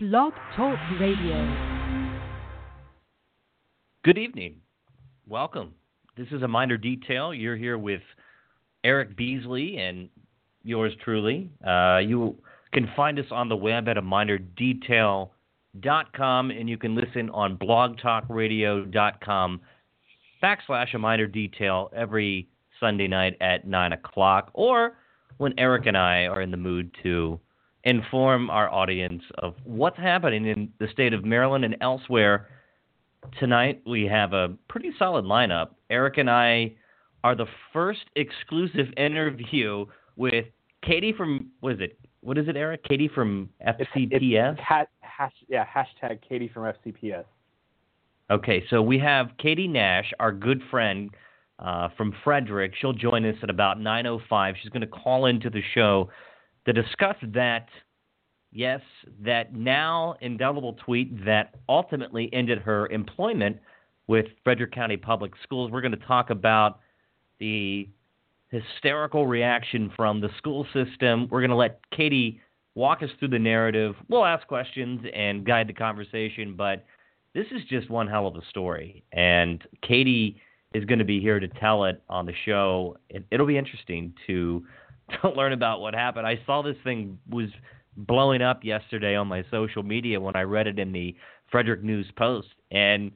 Blog Talk Radio. Good evening. Welcome. This is a Miner Detail. You're here with Eric Beasley and yours truly. Uh, you can find us on the web at a minor minerdetail.com and you can listen on blogtalkradio.com backslash a Miner Detail every Sunday night at 9 o'clock or when Eric and I are in the mood to inform our audience of what's happening in the state of Maryland and elsewhere. Tonight, we have a pretty solid lineup. Eric and I are the first exclusive interview with Katie from, what is it? What is it, Eric? Katie from FCPS? It's, it's ha- hash, yeah, hashtag Katie from FCPS. Okay, so we have Katie Nash, our good friend uh, from Frederick. She'll join us at about 9.05. She's going to call into the show to discuss that, yes, that now indelible tweet that ultimately ended her employment with Frederick County Public Schools. We're going to talk about the hysterical reaction from the school system. We're going to let Katie walk us through the narrative. We'll ask questions and guide the conversation, but this is just one hell of a story. And Katie is going to be here to tell it on the show. It, will be interesting to to learn about what happened. I saw this thing was blowing up yesterday on my social media when I read it in the Frederick News Post, and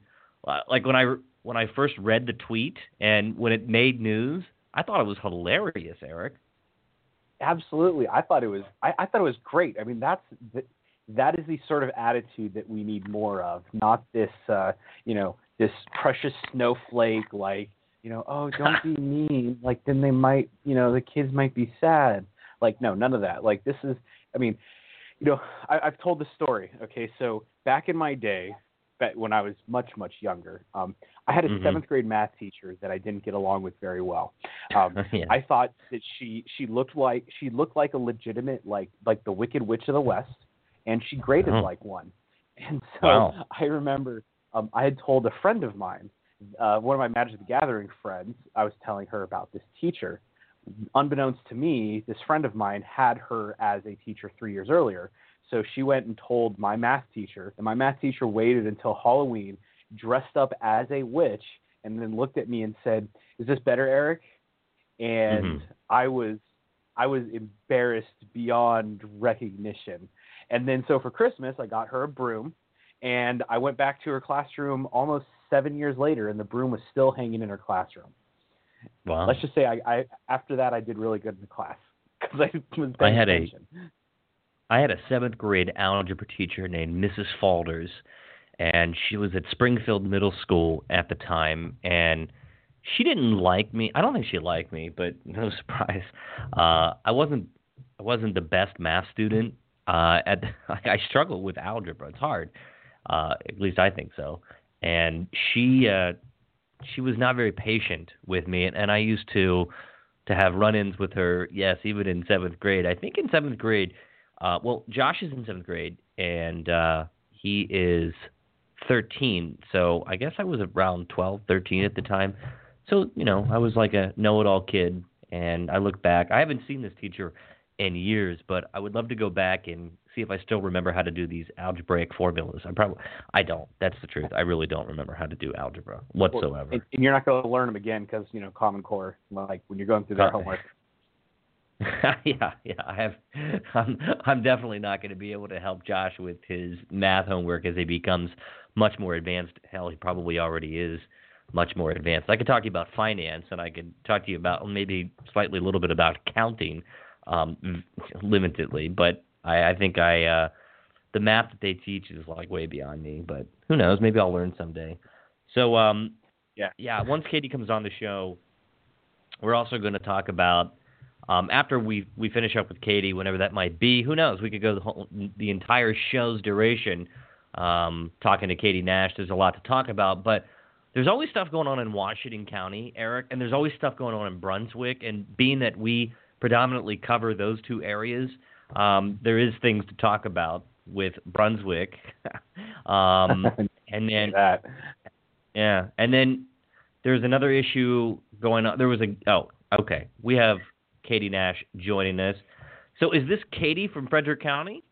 uh, like when I when I first read the tweet and when it made news, I thought it was hilarious, Eric. Absolutely, I thought it was. I, I thought it was great. I mean, that's the, that is the sort of attitude that we need more of, not this, uh, you know, this precious snowflake like you know, oh, don't be mean. Like then they might, you know, the kids might be sad. Like no, none of that. Like this is, I mean, you know, I, I've told the story. Okay, so back in my day, when I was much much younger, um, I had a Mhm. seventh grade math teacher that I didn't get along with very well. Um, Yeah. I thought that she she looked like she looked like a legitimate like like the Wicked Witch of the West, and she graded Oh. like one. And so Wow. I remember um, I had told a friend of mine uh, one of my Magic the Gathering friends, I was telling her about this teacher. Unbeknownst to me, this friend of mine had her as a teacher three years earlier. So she went and told my math teacher, and my math teacher waited until Halloween, dressed up as a witch, and then looked at me and said, "Is this better, Eric?" And Mhm. I was, I was embarrassed beyond recognition. And then so for Christmas, I got her a broom, and I went back to her classroom almost seven years later, and the broom was still hanging in her classroom. Wow. Let's just say I, I after that I did really good in the class because I was I had a- attention. I had a seventh grade algebra teacher named Mrs. Falders, and she was at Springfield Middle School at the time, and she didn't like me. I don't think she liked me, but no surprise. Uh, I wasn't I wasn't the best math student. Uh, at I struggled with algebra. It's hard. Uh, at least I think so. And she uh, she was not very patient with me, and, and I used to to have run-ins with her. Yes, even in seventh grade. I think in seventh grade. Uh, well, Josh is in seventh grade, and uh, he is 13. So I guess I was around 12, 13 at the time. So you know, I was like a know-it-all kid, and I look back. I haven't seen this teacher in years, but I would love to go back and see if I still remember how to do these algebraic formulas. I probably I don't. That's the truth. I really don't remember how to do algebra whatsoever. And, and you're not going to learn them again because you know Common Core, like when you're going through their homework. yeah, yeah, I have. I'm, I'm definitely not going to be able to help Josh with his math homework as he becomes much more advanced. Hell, he probably already is much more advanced. I could talk to you about finance, and I could talk to you about maybe slightly a little bit about accounting, um, limitedly. But I, I think I, uh, the math that they teach is like way beyond me. But who knows? Maybe I'll learn someday. So, um, Yeah. yeah. Once Katie comes on the show, we're also going to talk about um, after we we finish up with Katie, whenever that might be. Who knows? We could go the, whole, the entire show's duration um, talking to Katie Nash. There's a lot to talk about, but there's always stuff going on in Washington County, Eric, and there's always stuff going on in Brunswick. And being that we predominantly cover those two areas, um, there is things to talk about with Brunswick. um, and then that. yeah, and then there's another issue going on. There was a oh, okay. We have Katie Nash joining us. So is this Katie from Frederick County?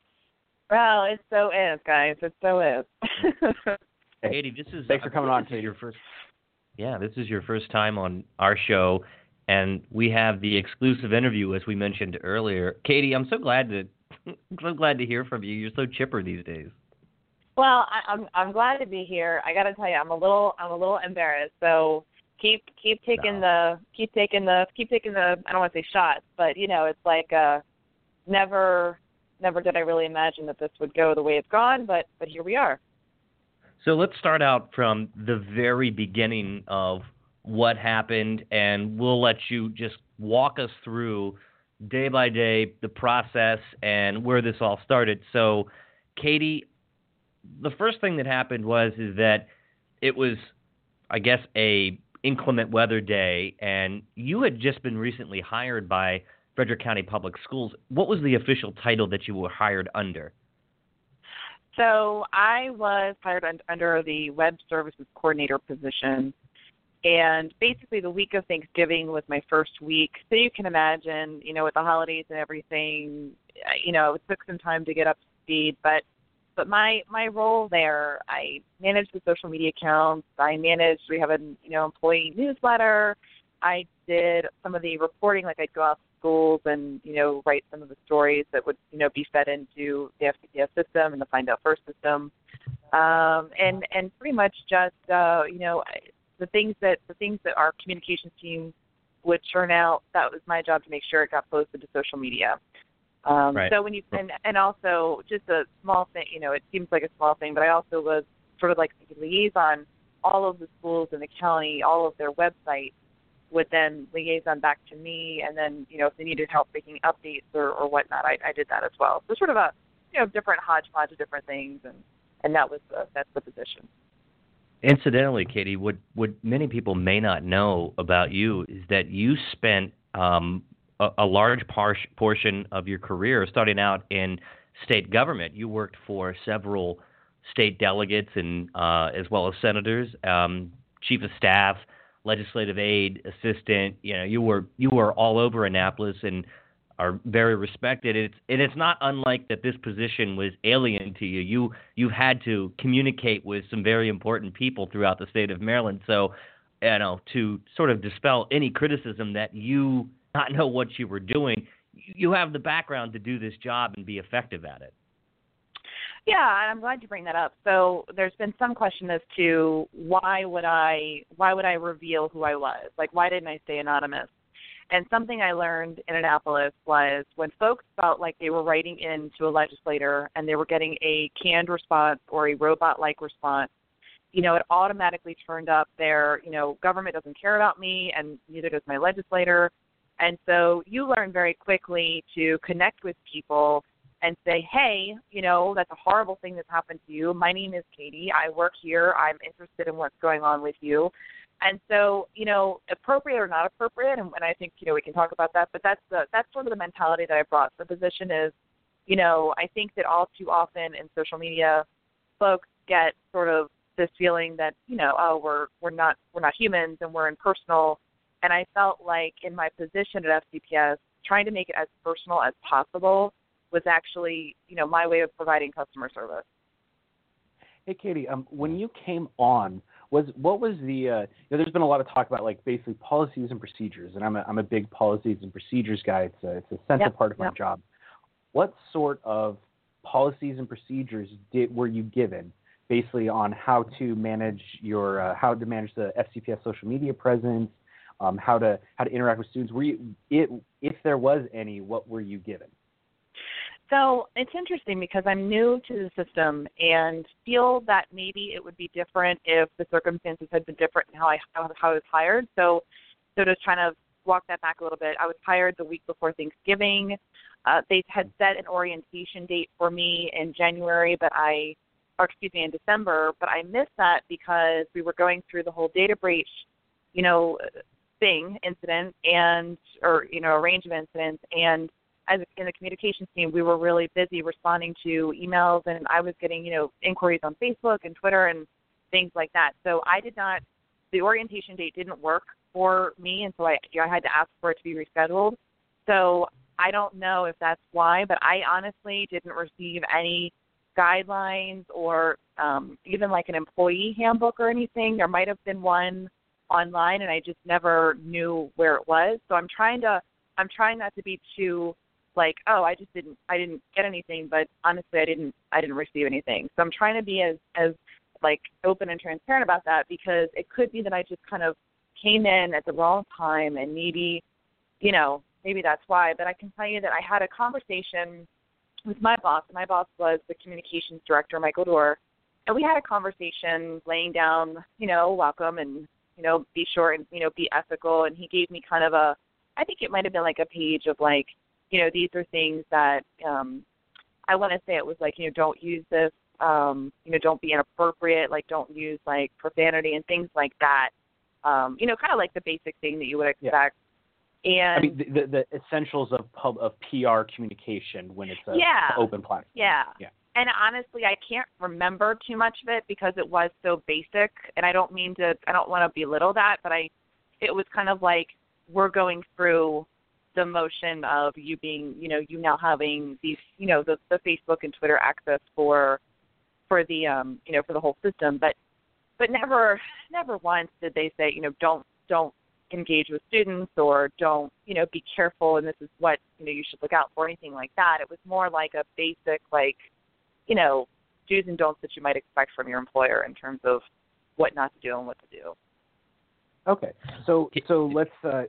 Well, it so is, guys. It so is. Katie, this is Thanks for coming on, this Katie. Your first, yeah, this is your first time on our show, and we have the exclusive interview as we mentioned earlier. Katie, I'm so glad to so glad to hear from you. You're so chipper these days. well, I, I'm I'm glad to be here. I got to tell you, I'm a little I'm a little embarrassed. So keep keep taking the keep taking the keep taking the I don't want to say shots, but you know, it's like uh never never did I really imagine that this would go the way it's gone, but but here we are. So let's start out from the very beginning of what happened, and we'll let you just walk us through day by day the process and where this all started. So, Katie, the first thing that happened was is that it was, I guess, a inclement weather day, and you had just been recently hired by Frederick County Public Schools. What was the official title that you were hired under? So I was hired under the web services coordinator position, and basically the week of Thanksgiving was my first week. So you can imagine, you know, with the holidays and everything, uh, you know, it took some time to get up to speed. But but my my role there, I managed the social media accounts. I managed. We have a you know employee newsletter. I did some of the reporting, like I'd go out to schools and you know write some of the stories that would you know be fed into the FCPS system and the Find Out First system, um, and and pretty much just uh, you know the things that the things that our communications team would churn out. That was my job to make sure it got posted to social media. Um, Right. So when you and and also just a small thing, you know, it seems like a small thing, but I also was sort of like the liaison. All of the schools in the county, all of their websites would then liaison back to me, and then you know if they needed help making updates or, or whatnot, I, I did that as well. So sort of a you know different hodgepodge of different things, and and that was uh, that's the position. Incidentally, Katie, what what many people may not know about you is that you spent um, a, a large par- portion of your career starting out in state government. You worked for several state delegates and uh, as well as senators, um, chief of staff, legislative aide, assistant. You know, you were you were all over Annapolis and are very respected. It's and it's not unlike that this position was alien to you. You you've had to communicate with some very important people throughout the state of Maryland. So, you know, to sort of dispel any criticism that you not know what you were doing, you have the background to do this job and be effective at it. Yeah, I'm glad you bring that up. So there's been some question as to why would I why would I reveal who I was? Like why didn't I stay anonymous? And something I learned in Annapolis was when folks felt like they were writing in to a legislator and they were getting a canned response or a robot like response, you know, it automatically turned up their, you know, government doesn't care about me and neither does my legislator. And so you learn very quickly to connect with people and say, hey, you know, that's a horrible thing that's happened to you. My name is Katie. I work here. I'm interested in what's going on with you. And so, you know, appropriate or not appropriate, and, and I think you know we can talk about that. But that's the that's sort of the mentality that I brought to the position is, you know, I think that all too often in social media, folks get sort of this feeling that you know, oh, we're we're not we're not humans and we're impersonal. And I felt like in my position at FCPS, trying to make it as personal as possible was actually, you know, my way of providing customer service. Hey, Katie, um, when you came on, was what was the? Uh, you know, there's been a lot of talk about like basically policies and procedures, and I'm a I'm a big policies and procedures guy. It's a it's a central Yep, part of my job. What sort of policies and procedures did were you given, basically on how to manage your uh, how to manage the FCPS social media presence, um, how to how to interact with students? Were you it if there was any, what were you given? So it's interesting because I'm new to the system and feel that maybe it would be different if the circumstances had been different in how I how, I was hired. So so just trying to walk that back a little bit. I was hired the week before Thanksgiving. Uh, they had set an orientation date for me in January, but I, or excuse me, in December, but I missed that because we were going through the whole data breach, you know, thing incident and or you know a range of incidents and as in the communications team, we were really busy responding to emails, and I was getting you know inquiries on Facebook and Twitter and things like that. So I did not. The orientation date didn't work for me, and so I I had to ask for it to be rescheduled. So I don't know if that's why, but I honestly didn't receive any guidelines or um, even like an employee handbook or anything. There might have been one online, and I just never knew where it was. So I'm trying to I'm trying not to be too like oh I just didn't I didn't get anything, but honestly I didn't I didn't receive anything. So I'm trying to be as as like open and transparent about that because it could be that I just kind of came in at the wrong time and maybe you know maybe that's why. But I can tell you that I had a conversation with my boss. My boss was the communications director, Michael Doerrer, and we had a conversation laying down, you know, welcome and you know, be short and you know, be ethical. And he gave me kind of a, I think it might have been like a page of like, you know, these are things that um I want to say it was like, you know, don't use this, um, you know, don't be inappropriate, like don't use like profanity and things like that. Um, you know, kind of like the basic thing that you would expect. And I mean, the, the, the essentials of pub of PR communication when it's a Yeah. open platform. Yeah. Yeah. And honestly, I can't remember too much of it because it was so basic. And I don't mean to, I don't want to belittle that, but I, it was kind of like we're going through the motion of you being, you know, you now having these, you know, the, the Facebook and Twitter access for, for the, um, you know, for the whole system. But, but never, never once did they say, you know, don't, don't engage with students or don't, you know, be careful and this is what, you know, you should look out for, anything like that. It was more like a basic, like, you know, do's and don'ts that you might expect from your employer in terms of what not to do and what to do. Okay, so so let's uh,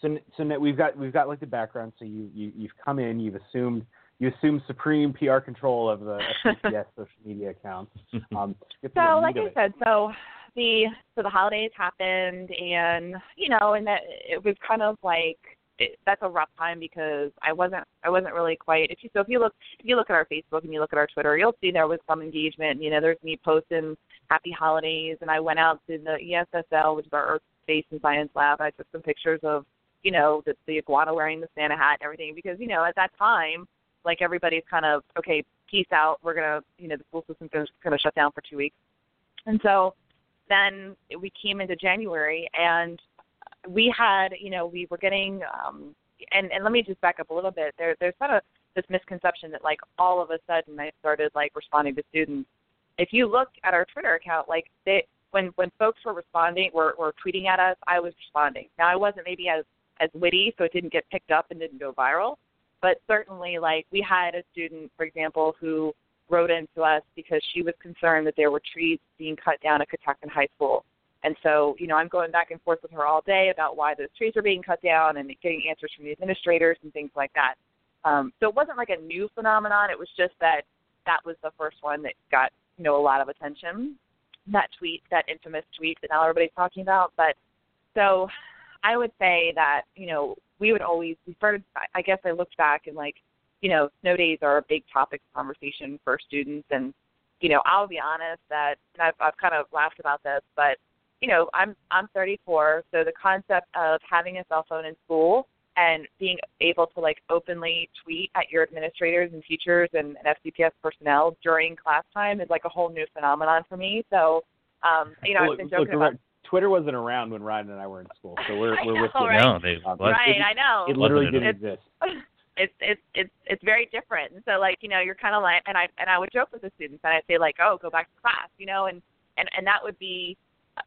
so so now we've got we've got like the background. So you you you've come in, you've assumed you assume supreme PR control of the FCPS social media accounts. Um, get to the So, like I it. said, so the so the holidays happened, and you know, and that it was kind of like it, that's a rough time because I wasn't I wasn't really quite. If you so if you look if you look at our Facebook and you look at our Twitter, you'll see there was some engagement. You know, there's me posting happy holidays, and I went out to the ESSL, which is our Earth Space and Science Lab. I took some pictures of you know the, the iguana wearing the Santa hat and everything because you know at that time like everybody's kind of okay peace out we're gonna you know the school system's gonna, gonna shut down for two weeks and so then we came into January and we had, you know, we were getting um and and let me just back up a little bit. There there's kind of this misconception that like all of a sudden I started like responding to students. If you look at our Twitter account, like they when when folks were responding were were tweeting at us, I was responding. Now I wasn't maybe as as witty, so it didn't get picked up and didn't go viral. But certainly like we had a student, for example, who wrote into us because she was concerned that there were trees being cut down at Catoctin High School. And so, you know, I'm going back and forth with her all day about why those trees are being cut down and getting answers from the administrators and things like that. Um, so it wasn't like a new phenomenon. It was just that that was the first one that got, you know, a lot of attention. That tweet, that infamous tweet that now everybody's talking about. But so I would say that, you know, we would always, we started, I guess I looked back and like, you know, snow days are a big topic of conversation for students. And, you know, I'll be honest that, and I've, I've kind of laughed about this, but, you know, I'm, I'm 34. So the concept of having a cell phone in school and being able to like openly tweet at your administrators and teachers and, and FCPS personnel during class time is like a whole new phenomenon for me. So, um, you know, Well, I've been joking look, about. Twitter wasn't around when Ryan and I were in school, so we're we're with know, you. right? No, they Um, wasn't. Right, I know. It literally Wasn't didn't it? exist. it's it's it's it's very different. And so like, you know, you're kind of like and I and I would joke with the students and I'd say like, "Oh, go back to class," you know, and and and that would be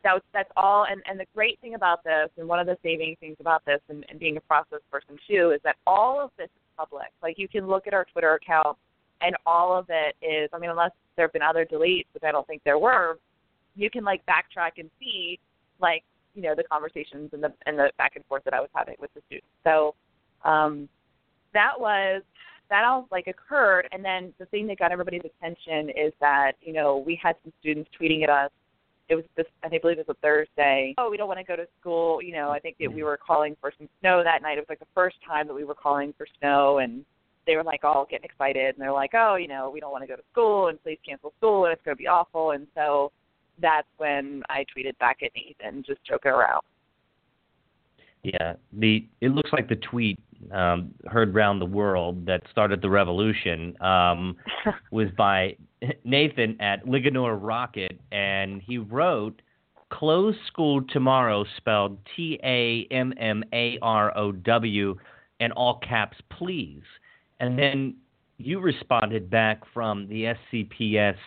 that was that's all and and the great thing about this and one of the saving things about this and, and being a process person too is that all of this is public. Like you can look at our Twitter account and all of it is I mean unless there have been other deletes, which I don't think there were, you can like backtrack and see like, you know, the conversations and the and the back and forth that I was having with the students. So um that was that all like occurred. And then the thing that got everybody's attention is that you know we had some students tweeting at us. It was this i believe it was a thursday. Oh we don't want to go to school. You know i think that we were calling for some snow that night. It was like the first time that we were calling for snow. And they were like all getting excited. And they're like oh you know we don't want to go to school. And please cancel school. And it's going to be awful. And so that's when i tweeted back at nathan just joking around Yeah, the it looks like the tweet um, heard round the world that started the revolution um, was by Nathan at Linganore Rocket, and he wrote "Close school tomorrow" spelled T A M M A R O W, and all caps, please. And then you responded back from the FCPS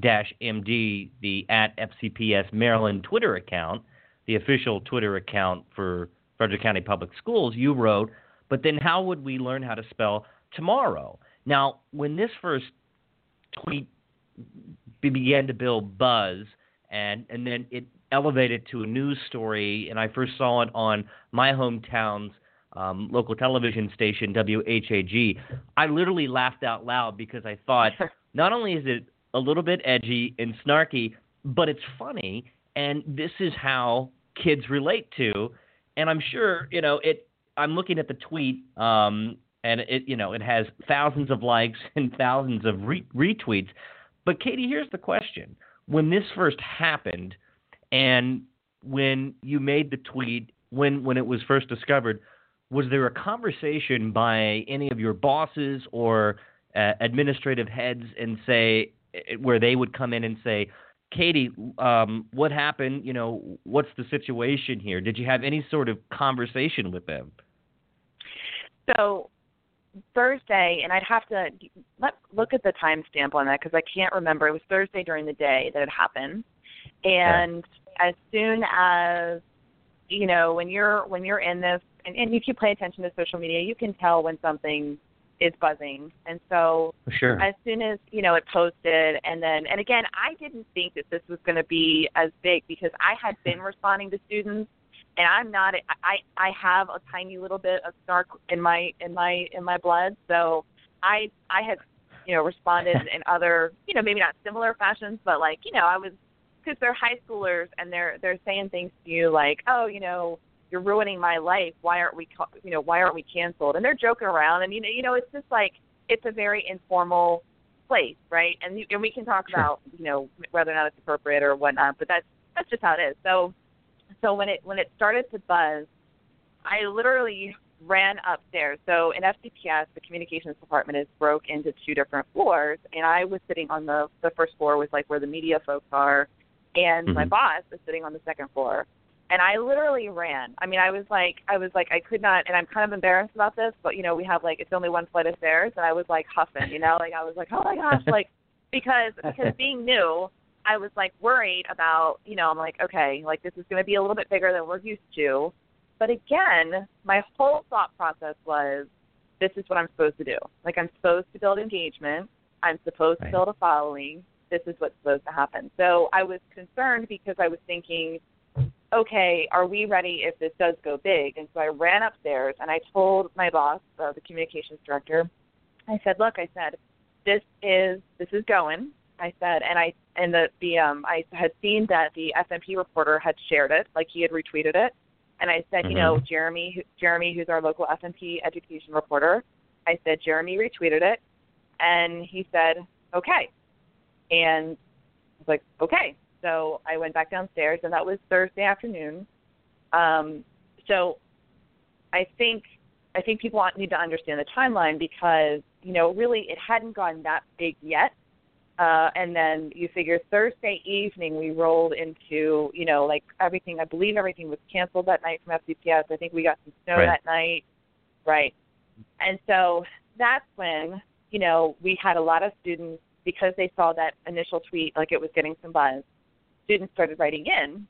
MD, the at FCPS Maryland Twitter account, the official Twitter account for Frederick County Public Schools. You wrote, but then how would we learn how to spell tomorrow? Now, when this first tweet began to build buzz, and and then it elevated to a news story, and I first saw it on my hometown's um, local television station, WHAG. I literally laughed out loud because I thought not only is it a little bit edgy and snarky, but it's funny, and this is how kids relate to. And I'm sure you know it. I'm looking at the tweet, um, and it you know it has thousands of likes and thousands of re- retweets. But Katie, here's the question: When this first happened, and when you made the tweet, when when it was first discovered, was there a conversation by any of your bosses or uh, administrative heads and say where they would come in and say, Katie, um, what happened? You know, what's the situation here? Did you have any sort of conversation with them? So Thursday, and I'd have to let, look at the timestamp on that because I can't remember. It was Thursday during the day that it happened, and as soon as you know when you're when you're in this and, and if you pay attention to social media you can tell when something is buzzing and so sure. as soon as you know it posted and then and again i didn't think that this was going to be as big because i had been responding to students and i'm not i i have a tiny little bit of snark in my in my in my blood so i i had you know responded in other you know maybe not similar fashions but like you know i was because they're high schoolers and they're they're saying things to you like, oh, you know, you're ruining my life. Why aren't we, you know, why aren't we canceled? And they're joking around, and you know, you know, it's just like it's a very informal place, right? And you, and we can talk sure. about, you know, whether or not it's appropriate or whatnot, but that's that's just how it is. So, so when it when it started to buzz, I literally ran upstairs. So in FCPS, the communications department is broke into two different floors, and I was sitting on the the first floor, was like where the media folks are, and mm-hmm. my boss is sitting on the second floor and I literally ran. I mean, I was like, I was like, I could not, and I'm kind of embarrassed about this, but you know, we have like, it's only one flight of stairs, and I was like huffing, you know, like I was like, oh my gosh, like because because being new, I was like worried about, you know, I'm like, okay, like this is going to be a little bit bigger than we're used to, but again, my whole thought process was, this is what I'm supposed to do. Like I'm supposed to build engagement. I'm supposed right. to build a following this is what's supposed to happen. So I was concerned because I was thinking, okay, are we ready if this does go big? And so I ran upstairs and I told my boss, uh, the communications director, I said, look, I said, this is this is going. I said, and I and the the um I had seen that the FNP reporter had shared it, like he had retweeted it, and I said, mm-hmm. you know, Jeremy, Jeremy, who's our local FNP education reporter, I said Jeremy retweeted it, and he said, okay, and I was like, okay. So I went back downstairs, and that was Thursday afternoon. Um, so I think I think people need to understand the timeline because you know really it hadn't gone that big yet. Uh, and then you figure Thursday evening we rolled into you know like everything. I believe everything was canceled that night from FCPS. I think we got some snow right. that night, right? And so that's when you know we had a lot of students because they saw that initial tweet like it was getting some buzz, students started writing in,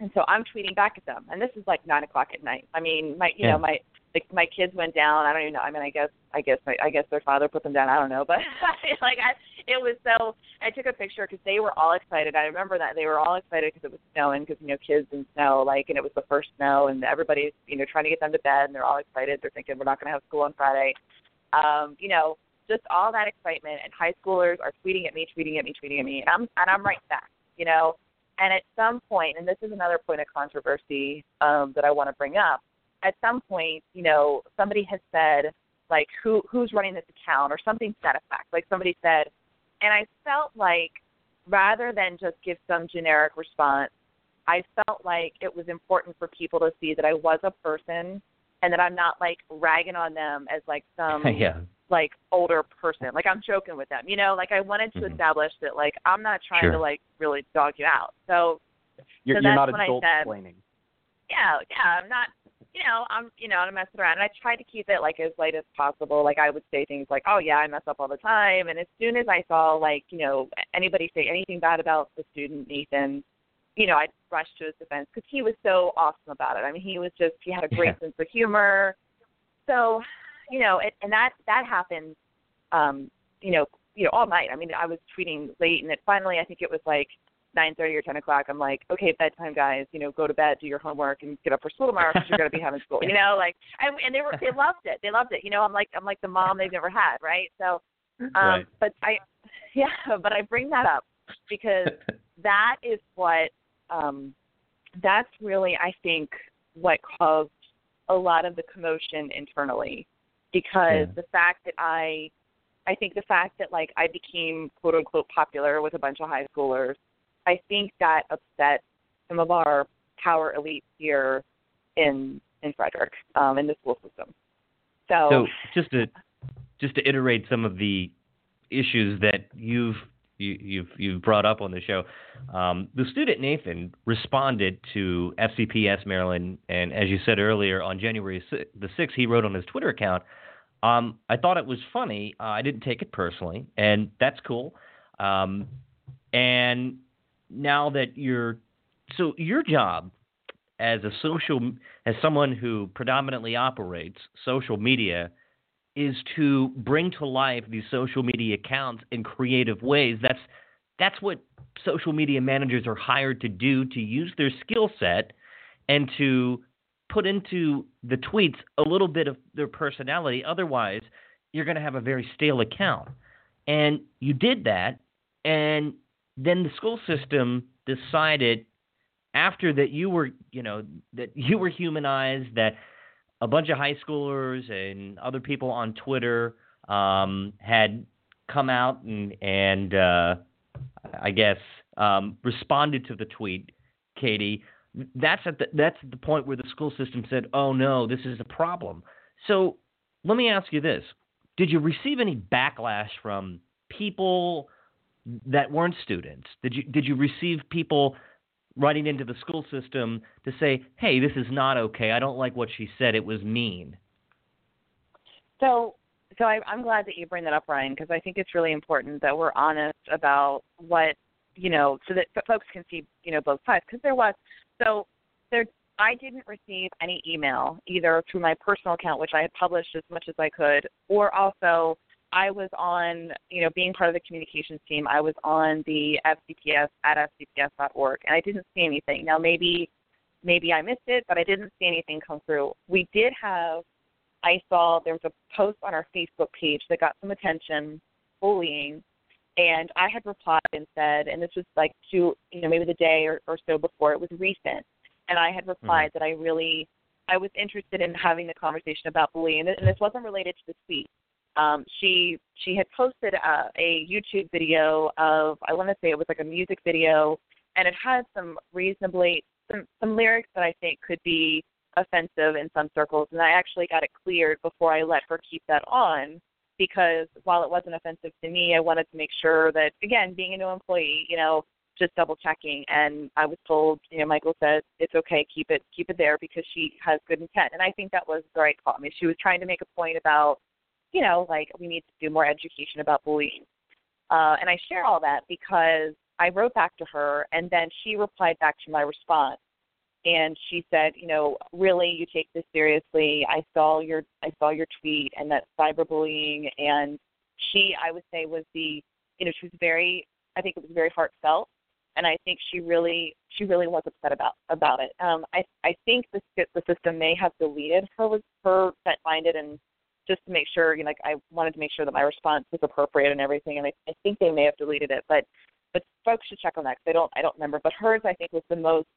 and so I'm tweeting back at them. And this is like nine o'clock at night. I mean, my you yeah. know my like my kids went down. I don't even know. I mean, I guess I guess my, I guess their father put them down. I don't know, but like I, it was so. I took a picture because they were all excited. I remember that they were all excited because it was snowing because you know kids and snow like and it was the first snow and everybody's you know trying to get them to bed and they're all excited. They're thinking we're not going to have school on Friday. Um, you know, just all that excitement and high schoolers are tweeting at me, tweeting at me, tweeting at me, and I'm and I'm right back, you know. And at some point, and this is another point of controversy um, that I want to bring up. At some point, you know, somebody has said like who who's running this account or something to that effect. Like somebody said, and I felt like rather than just give some generic response, I felt like it was important for people to see that I was a person and that I'm not like ragging on them as like some yeah like older person. Like I'm joking with them, you know. Like I wanted to mm-hmm. establish that like I'm not trying sure. to like really dog you out. So you're, so you're not that's when adult I said, explaining. Yeah, yeah, I'm not. you know, I'm you know, I'm messing around and I try to keep it like as light as possible. Like I would say things like, Oh yeah, I mess up all the time and as soon as I saw like, you know, anybody say anything bad about the student Nathan, you know, I'd rush to his defense because he was so awesome about it. I mean, he was just he had a great Yeah. sense of humor. So, you know, it, and that that happened um, you know, you know, all night. I mean, I was tweeting late and it finally I think it was like nine thirty or ten o'clock. I'm like, okay, bedtime, guys. You know, go to bed, do your homework, and get up for school tomorrow because you're going to be having school. You know, like, and, and they were they loved it. They loved it. You know, I'm like I'm like the mom they've never had, right? So, um, Right. but I, yeah, but I bring that up because that is what um, that's really I think what caused a lot of the commotion internally because Yeah. the fact that I I think the fact that like I became quote unquote popular with a bunch of high schoolers, I think that upset some of our power elites here in in Frederick, um, in the school system. So, So just to just to iterate some of the issues that you've you, you've you've brought up on the show, um, the student Nathan responded to FCPS Maryland, and as you said earlier, on January the sixth, he wrote on his Twitter account. Um, I thought it was funny. Uh, I didn't take it personally, and that's cool. Um, and now that you're so your job as a social as someone who predominantly operates social media is to bring to life these social media accounts in creative ways. That's that's what social media managers are hired to do to use their skill set and to put into the tweets a little bit of their personality. Otherwise you're going to have a very stale account. And you did that and then the school system decided after that you were you know that you were humanized that a bunch of high schoolers and other people on Twitter um, had come out and and uh, I guess um, responded to the tweet, Katie. That's at the that's the point where the school system said, "Oh no, this is a problem." So let me ask you this: Did you receive any backlash from people that weren't students? Did you did you receive people writing into the school system to say, "Hey, this is not okay. I don't like what she said. It was mean." So, so I, I'm glad that you bring that up, Ryan, because I think it's really important that we're honest about what you know, so that folks can see you know both sides. Because there was so there, I didn't receive any email either through my personal account, which I had published as much as I could, or also I was on you know being part of the communications team. I was on the FCPS at fcps.org, and I didn't see anything. Now maybe maybe I missed it, but I didn't see anything come through. We did have I saw there was a post on our Facebook page that got some attention, bullying, and I had replied and said, and this was like two, you know, maybe the day or, or so before it was recent, and I had mm-hmm. replied that I really, I was interested in having the conversation about bullying, and this wasn't related to the tweet. Um, she she had posted a, a YouTube video of I want to say it was like a music video, and it had some reasonably some some lyrics that I think could be offensive in some circles, and I actually got it cleared before I let her keep that on because while it wasn't offensive to me, I wanted to make sure that again, being a new employee, you know, just double checking. And I was told, you know, Michael said it's okay, keep it keep it there because she has good intent, and I think that was the right call. I mean, she was trying to make a point about, you know, like we need to do more education about bullying, uh, and I share all that because I wrote back to her, and then she replied back to my response and she said, you know, really you take this seriously. I saw your I saw your tweet and that cyberbullying and she I would say was the you know, she was very I think it was very heartfelt and I think she really she really was upset about about it. Um I I think the the system may have deleted her her that minded and just to make sure, you know, like I wanted to make sure that my response was appropriate and everything and I, I think they may have deleted it, but but folks should check on that 'cause I don't I don't remember. But hers I think was the most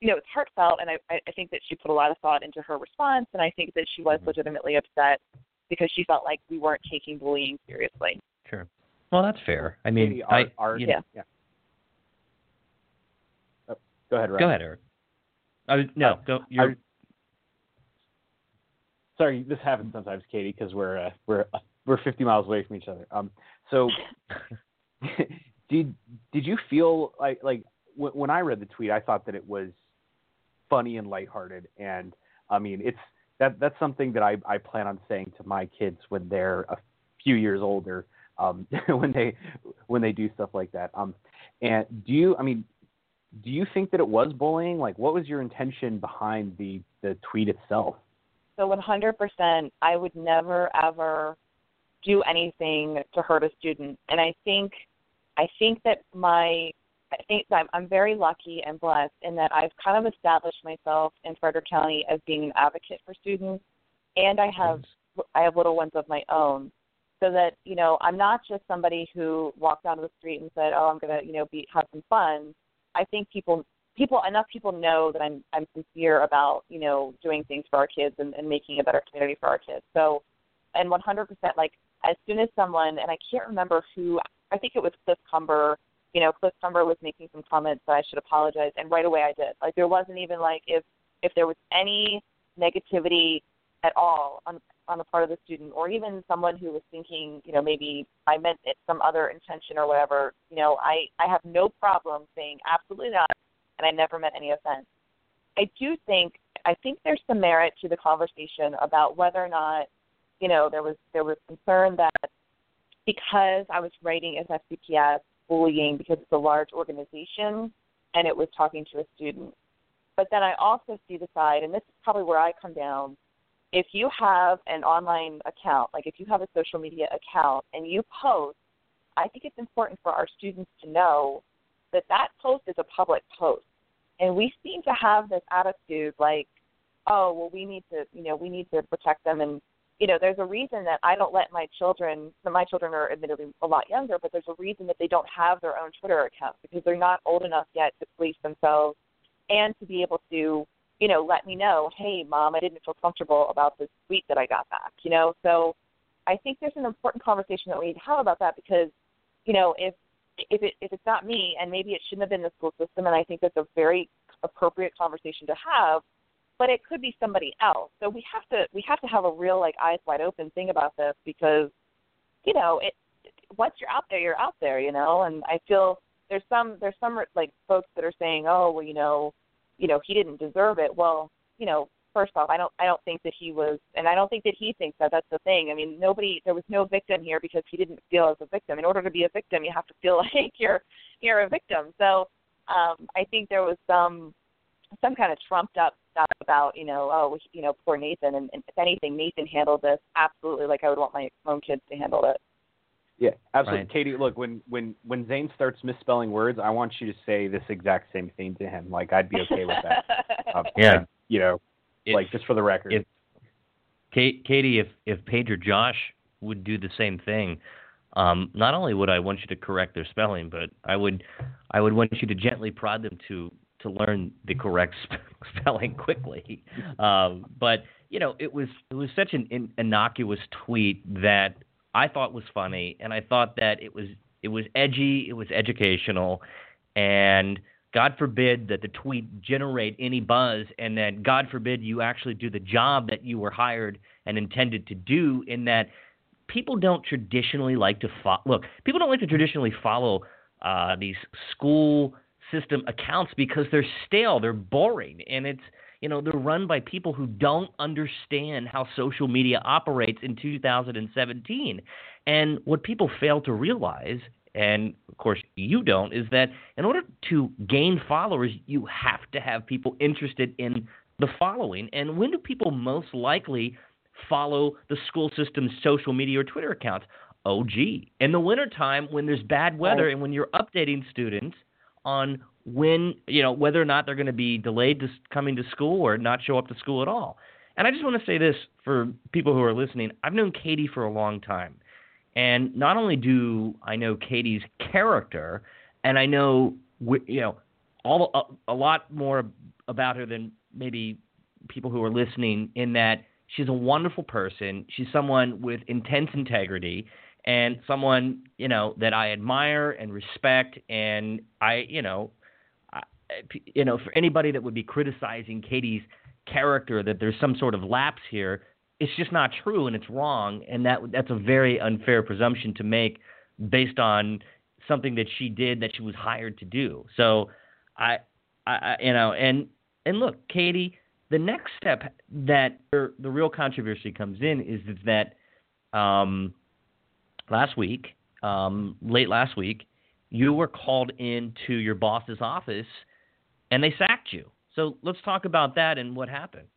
you know, it's heartfelt, and I, I think that she put a lot of thought into her response, and I think that she was Mhm. legitimately upset because she felt like we weren't taking bullying seriously. Sure. Well, that's fair. I mean, Katie, I our, our, you Yeah. yeah. Oh, go ahead, Ryan. go ahead, Eric. I was, no, go. You're, Sorry, this happens sometimes, Katie, because we're uh, we're uh, we're 50 miles away from each other. Um, so did did you feel like like w- when I read the tweet, I thought that it was funny and lighthearted, and I mean, it's that that's something that I I plan on saying to my kids when they're a few years older, um, when they when they do stuff like that. Um, and do you? I mean, do you think that it was bullying? Like, what was your intention behind the the tweet itself? So 100%, I would never ever do anything to hurt a student, and I think I think that my I think I'm, I'm very lucky and blessed in that I've kind of established myself in Frederick County as being an advocate for students, and I have I have little ones of my own, so that you know I'm not just somebody who walked down the street and said, "Oh, I'm gonna you know be have some fun." I think people people enough people know that I'm I'm sincere about you know doing things for our kids and, and making a better community for our kids. So, and 100% like as soon as someone and I can't remember who I think it was Cliff Cumber you know, Cliff Cumber was making some comments that I should apologize, and right away I did. Like there wasn't even like if if there was any negativity at all on on the part of the student, or even someone who was thinking, you know, maybe I meant it some other intention or whatever. You know, I I have no problem saying absolutely not, and I never meant any offense. I do think I think there's some merit to the conversation about whether or not, you know, there was there was concern that because I was writing as FCPS bullying because it's a large organization and it was talking to a student. But then I also see the side, and this is probably where I come down. If you have an online account, like if you have a social media account and you post, I think it's important for our students to know that that post is a public post. And we seem to have this attitude like, oh, well, we need to, you know, we need to protect them and you know, there's a reason that I don't let my children. My children are admittedly a lot younger, but there's a reason that they don't have their own Twitter account because they're not old enough yet to police themselves and to be able to, you know, let me know, hey, mom, I didn't feel comfortable about this tweet that I got back. You know, so I think there's an important conversation that we need to have about that because, you know, if if it if it's not me and maybe it shouldn't have been the school system, and I think that's a very appropriate conversation to have but it could be somebody else. So we have to we have to have a real like eyes wide open thing about this because you know it once you're out there you're out there you know and I feel there's some there's some like folks that are saying oh well you know you know he didn't deserve it well you know first off I don't I don't think that he was and I don't think that he thinks that that's the thing I mean nobody there was no victim here because he didn't feel as a victim in order to be a victim you have to feel like you're you're a victim so um I think there was some some kind of trumped up stuff about you know oh you know poor Nathan and, and if anything Nathan handled this absolutely like I would want my own kids to handle it. Yeah, absolutely, right. Katie. Look, when when when Zane starts misspelling words, I want you to say this exact same thing to him. Like I'd be okay with that. Um, yeah, and, you know, if, like just for the record. If, Kate, Katie, if if Paige or Josh would do the same thing, um, not only would I want you to correct their spelling, but I would I would want you to gently prod them to to learn the correct spelling quickly. Um, but you know, it was it was such an in, innocuous tweet that I thought was funny, and I thought that it was it was edgy, it was educational, and God forbid that the tweet generate any buzz, and that God forbid you actually do the job that you were hired and intended to do. In that people don't traditionally like to follow. Look, people don't like to traditionally follow uh, these school system accounts because they're stale, they're boring, and it's you know they're run by people who don't understand how social media operates in 2017. And what people fail to realize, and of course you don't, is that in order to gain followers, you have to have people interested in the following. And when do people most likely follow the school system's social media or Twitter accounts? Oh, gee. In the wintertime, when there's bad weather oh. and when you're updating students – on when you know whether or not they're going to be delayed to coming to school or not show up to school at all. And I just want to say this for people who are listening: I've known Katie for a long time, and not only do I know Katie's character, and I know you know all a, a lot more about her than maybe people who are listening. In that she's a wonderful person. She's someone with intense integrity and someone you know that I admire and respect, and I you know, I, you know for anybody that would be criticizing Katie's character that there's some sort of lapse here, it's just not true and it's wrong, and that that's a very unfair presumption to make based on something that she did that she was hired to do. So I, I you know, and and look, Katie, the next step that the real controversy comes in is that um, last week, um, late last week, you were called into your boss's office and they sacked you. So let's talk about that and what happened.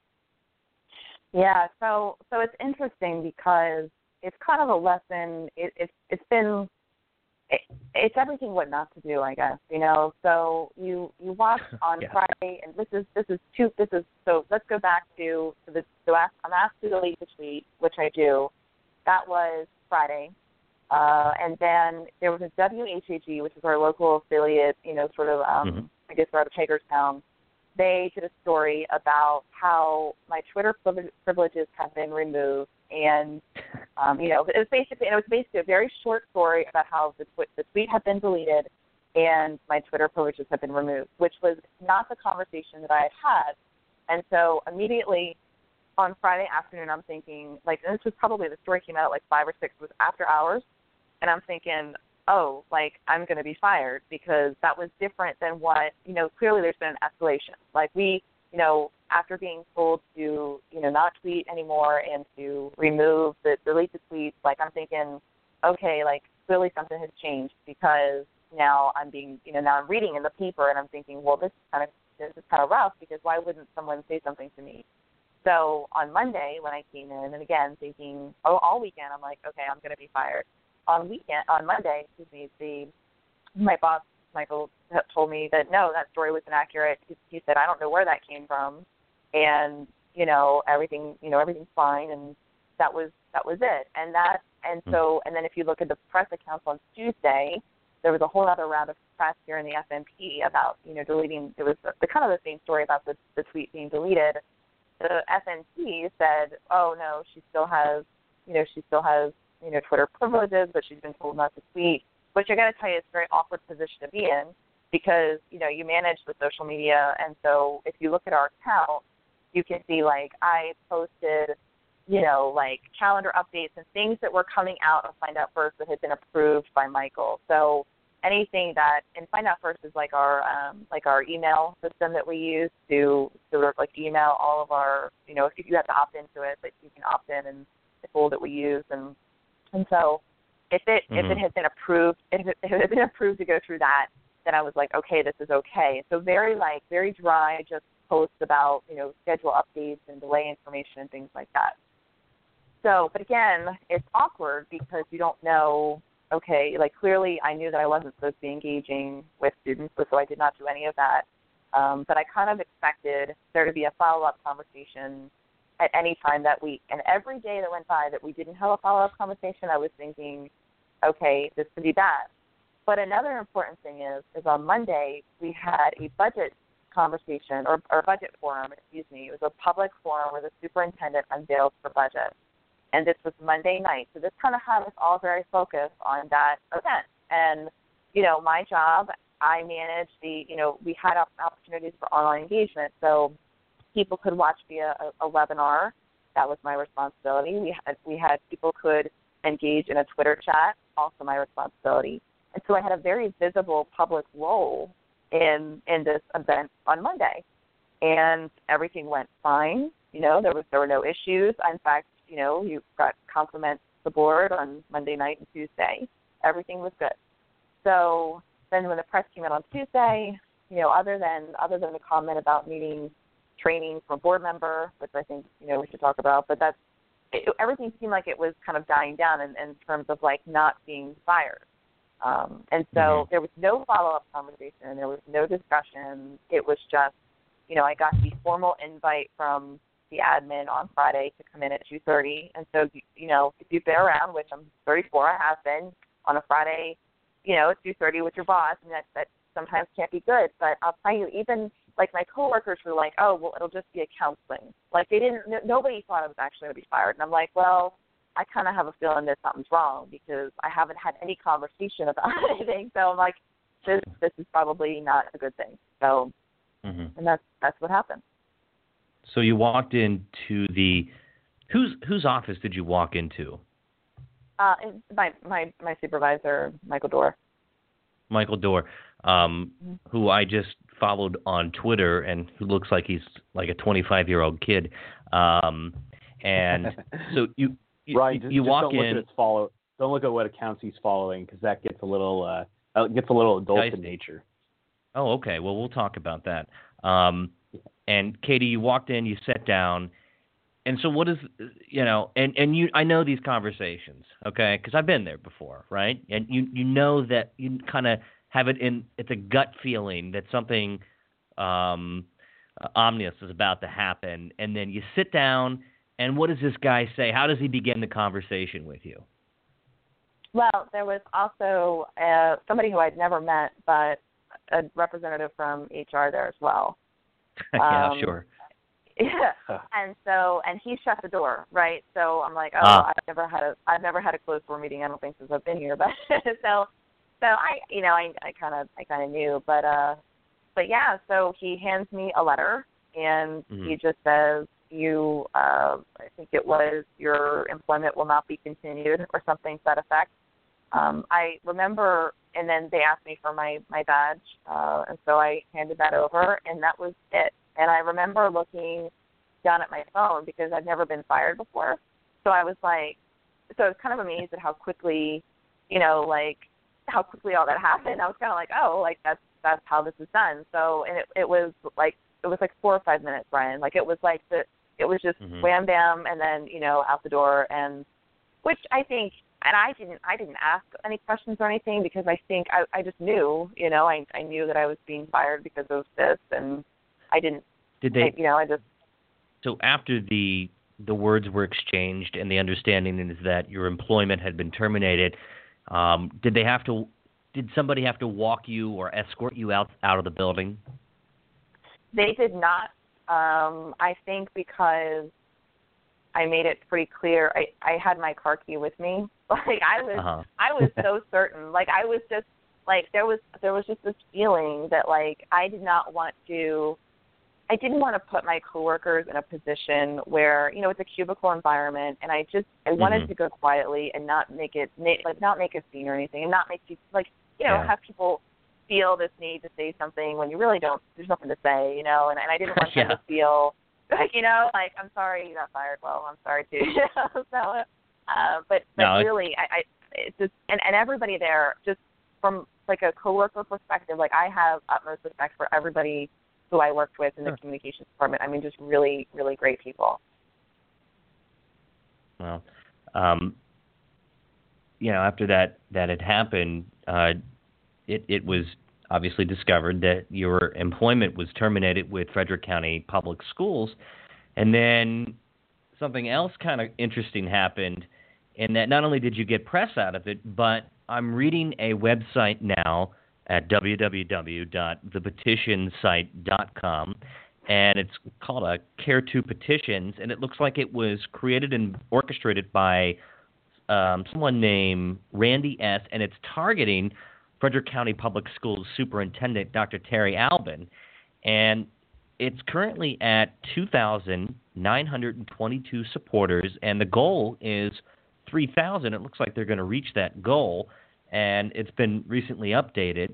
Yeah, so so it's interesting because it's kind of a lesson. It, it's it's been it, it's everything what not to do, I guess. You know, so you you watch on yeah. Friday, and this is this is two. This is so. Let's go back to to the so I'm asked to delete the tweet, which I do. That was Friday. Uh, and then there was a WHAG, which is our local affiliate, you know, sort of, um, mm-hmm. I guess, we're out of Hagerstown. They did a story about how my Twitter privileges have been removed, and um, you know, it was basically, and it was basically a very short story about how the, tw- the tweet had been deleted and my Twitter privileges have been removed, which was not the conversation that I had had. And so immediately on Friday afternoon, I'm thinking, like, and this was probably the story came out at like five or six, was after hours and I'm thinking, oh, like I'm going to be fired because that was different than what you know. Clearly, there's been an escalation. Like we, you know, after being told to you know not tweet anymore and to remove the delete the tweets, like I'm thinking, okay, like clearly something has changed because now I'm being you know now I'm reading in the paper and I'm thinking, well, this is kind of this is kind of rough because why wouldn't someone say something to me? So on Monday when I came in, and again thinking, oh, all weekend I'm like, okay, I'm going to be fired on weekend on Monday, excuse me, the my boss Michael told me that no, that story was inaccurate. He, he said I don't know where that came from, and you know everything, you know everything's fine, and that was that was it. And that and hmm. so and then if you look at the press accounts on Tuesday, there was a whole other round of press here in the FNP about you know deleting. It was the, the kind of the same story about the the tweet being deleted. The FNP said, oh no, she still has you know she still has you know, Twitter privileges, but she's been told not to tweet, which I got to tell you, it's a very awkward position to be in because, you know, you manage the social media. And so if you look at our account, you can see, like, I posted, you know, like calendar updates and things that were coming out of Find Out First that had been approved by Michael. So anything that and Find Out First is like our um, like our email system that we use to sort of like email all of our you know if you have to opt into it, but you can opt in and the tool that we use and and so if it mm-hmm. if it mm-hmm. had been approved if it, if it had been approved to go through that, then I was like, okay, this is okay. So very like very dry, just posts about you know schedule updates and delay information and things like that. So, but again, it's awkward because you don't know. Okay, like clearly I knew that I wasn't supposed to be engaging with students, so I did not do any of that. Um, but I kind of expected there to be a follow up conversation at any time that week. And every day that went by that we didn't have a follow up conversation, I was thinking, okay, this could be bad. But another important thing is, is on Monday we had a budget conversation or, or budget forum, excuse me. It was a public forum where the superintendent unveiled her budget. And this was Monday night. So this kind of had us all very focused on that event. And, you know, my job, I managed the, you know, we had opportunities for online engagement. So people could watch via a, a webinar. That was my responsibility. We had we had people could engage in a Twitter chat, also my responsibility. And so I had a very visible public role in in this event on Monday, and everything went fine. You know, there was there were no issues. In fact, you know, you got compliments the board on Monday night and Tuesday. Everything was good. So then when the press came out on Tuesday, you know, other than other than the comment about needing training from a board member, which I think you know we should talk about. But that's it, everything seemed like it was kind of dying down in, in terms of like not being fired. Um, and so mm-hmm. there was no follow up conversation. There was no discussion. It was just, you know, I got the formal invite from the admin on Friday to come in at 2:30. And so, you know, if you've been around, which I'm 34, I have been on a Friday, you know, at 2:30 with your boss, and that that sometimes can't be good. But I'll tell you, even like my coworkers were like, "Oh, well, it'll just be a counseling." Like they didn't. Nobody thought I was actually going to be fired, and I'm like, "Well, I kind of have a feeling that something's wrong because I haven't had any conversation about anything." So I'm like, "This this is probably not a good thing." So, mm-hmm. and that's that's what happened. So you walked into the whose whose office did you walk into? Uh, my my my supervisor, Michael Doerrer. Michael Doerrer, um, mm-hmm. who I just followed on Twitter and who looks like he's like a 25 year old kid. Um, and so you you, Ryan, you, just, you just walk don't look in. at its follow. Don't look at what accounts he's following because that gets a little uh, uh, gets a little adult in nature. Oh, okay. Well, we'll talk about that. Um, and Katie, you walked in, you sat down, and so what is you know, and and you, I know these conversations, okay, because I've been there before, right? And you you know that you kind of have it in, it's a gut feeling that something um, uh, ominous is about to happen, and then you sit down, and what does this guy say? How does he begin the conversation with you? Well, there was also uh, somebody who I'd never met, but a representative from HR there as well. yeah, Um, sure. Yeah. And so, and he shut the door, right? So I'm like, oh, Ah. I've never had a, I've never had a closed door meeting. I don't think since I've been here, but so, so I, you know, I, I kind of, I kind of knew, but, uh, but yeah. So he hands me a letter, and Mhm. he just says, you, uh, I think it was your employment will not be continued, or something to that effect. Um, I remember, and then they asked me for my my badge, uh, and so I handed that over, and that was it. And I remember looking down at my phone because I'd never been fired before, so I was like, so I was kind of amazed at how quickly, you know, like how quickly all that happened. I was kind of like, oh, like that's that's how this is done. So, and it it was like it was like four or five minutes, Brian. Like it was like the it was just Mhm. wham bam, and then you know out the door, and which I think and I didn't I didn't ask any questions or anything because I think I I just knew, you know, I I knew that I was being fired because of this and I didn't Did I, they? you know, I just So after the the words were exchanged and the understanding is that your employment had been terminated, um, did they have to? Did somebody have to walk you or escort you out out of the building? they did not um I think because I made it pretty clear I I had my car key with me. Like I was Uh-huh. I was so certain. Like I was just like there was there was just this feeling that like I did not want to I didn't want to put my coworkers in a position where you know it's a cubicle environment, and I just I wanted Mhm. to go quietly and not make it like not make a scene or anything, and not make you like you know Yeah. have people feel this need to say something when you really don't. There's nothing to say, you know, and and I didn't want them to feel like you know like I'm sorry you got fired. Well, I'm sorry too. You know? so, uh, but but No, really I, I it's just and and everybody there just from like a coworker perspective, like I have utmost respect for everybody who I worked with in the Sure. communications department. I mean, just really, really great people. Well, um, you know, after that that had happened, uh, it it was obviously discovered that your employment was terminated with Frederick County Public Schools, and then something else kind of interesting happened, in that not only did you get press out of it, but I'm reading a website now at www.thepetitionsite.com and it's called a Care2 Petitions, and it looks like it was created and orchestrated by um, someone named Randy S. And it's targeting Frederick County Public Schools Superintendent Dr. Terry Alban, and it's currently at 2,922 supporters, and the goal is 3,000. It looks like they're going to reach that goal, and it's been recently updated.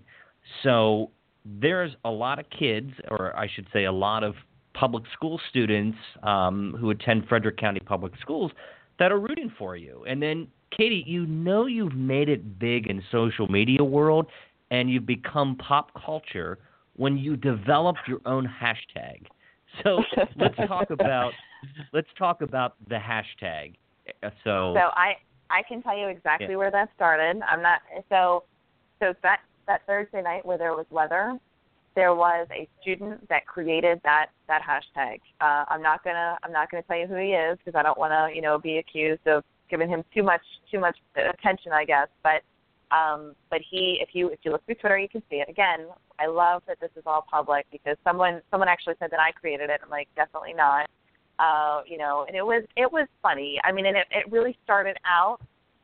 So there's a lot of kids, or I should say, a lot of public school students um, who attend Frederick County Public Schools that are rooting for you. And then, Katie, you know you've made it big in social media world, and you've become pop culture when you developed your own hashtag. So let's talk about let's talk about the hashtag. Uh, So, So I I can tell you exactly Yeah. where that started. I'm not so so that that Thursday night where there was weather, there was a student that created that that hashtag. Uh, I'm not gonna I'm not gonna tell you who he is because I don't want to you know be accused of giving him too much too much attention I guess. But um, but he if you if you look through Twitter you can see it again. I love that this is all public because someone someone actually said that I created it. I'm like definitely not. Uh, you know, and it was it was funny. I mean, and it it really started out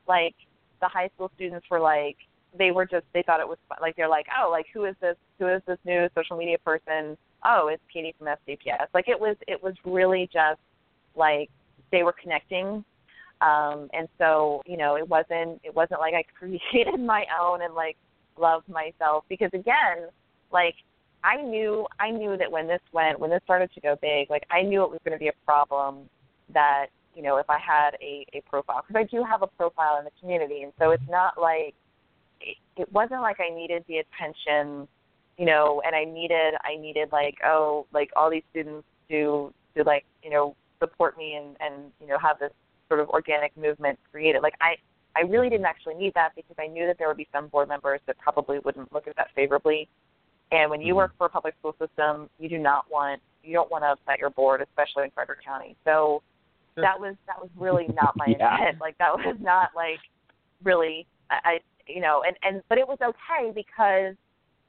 like the high school students were like they were just they thought it was fun. like they're like oh like who is this who is this new social media person oh it's Katie from FCPS like it was it was really just like they were connecting um and so you know it wasn't it wasn't like I created my own and like loved myself because again like I knew I knew that when this went when this started to go big, like I knew it was going to be a problem that you know if I had a a profile because I do have a profile in the community, and so it's not like it, it wasn't like I needed the attention, you know, and I needed I needed like oh like all these students to to like you know support me and and you know have this sort of organic movement created. Like I I really didn't actually need that because I knew that there would be some board members that probably wouldn't look at that favorably. And when you mm-hmm. work for a public school system, you do not want you don't want to upset your board, especially in Frederick County. So that was that was really not my yeah. intent. Like that was not like really I, I you know and and but it was okay because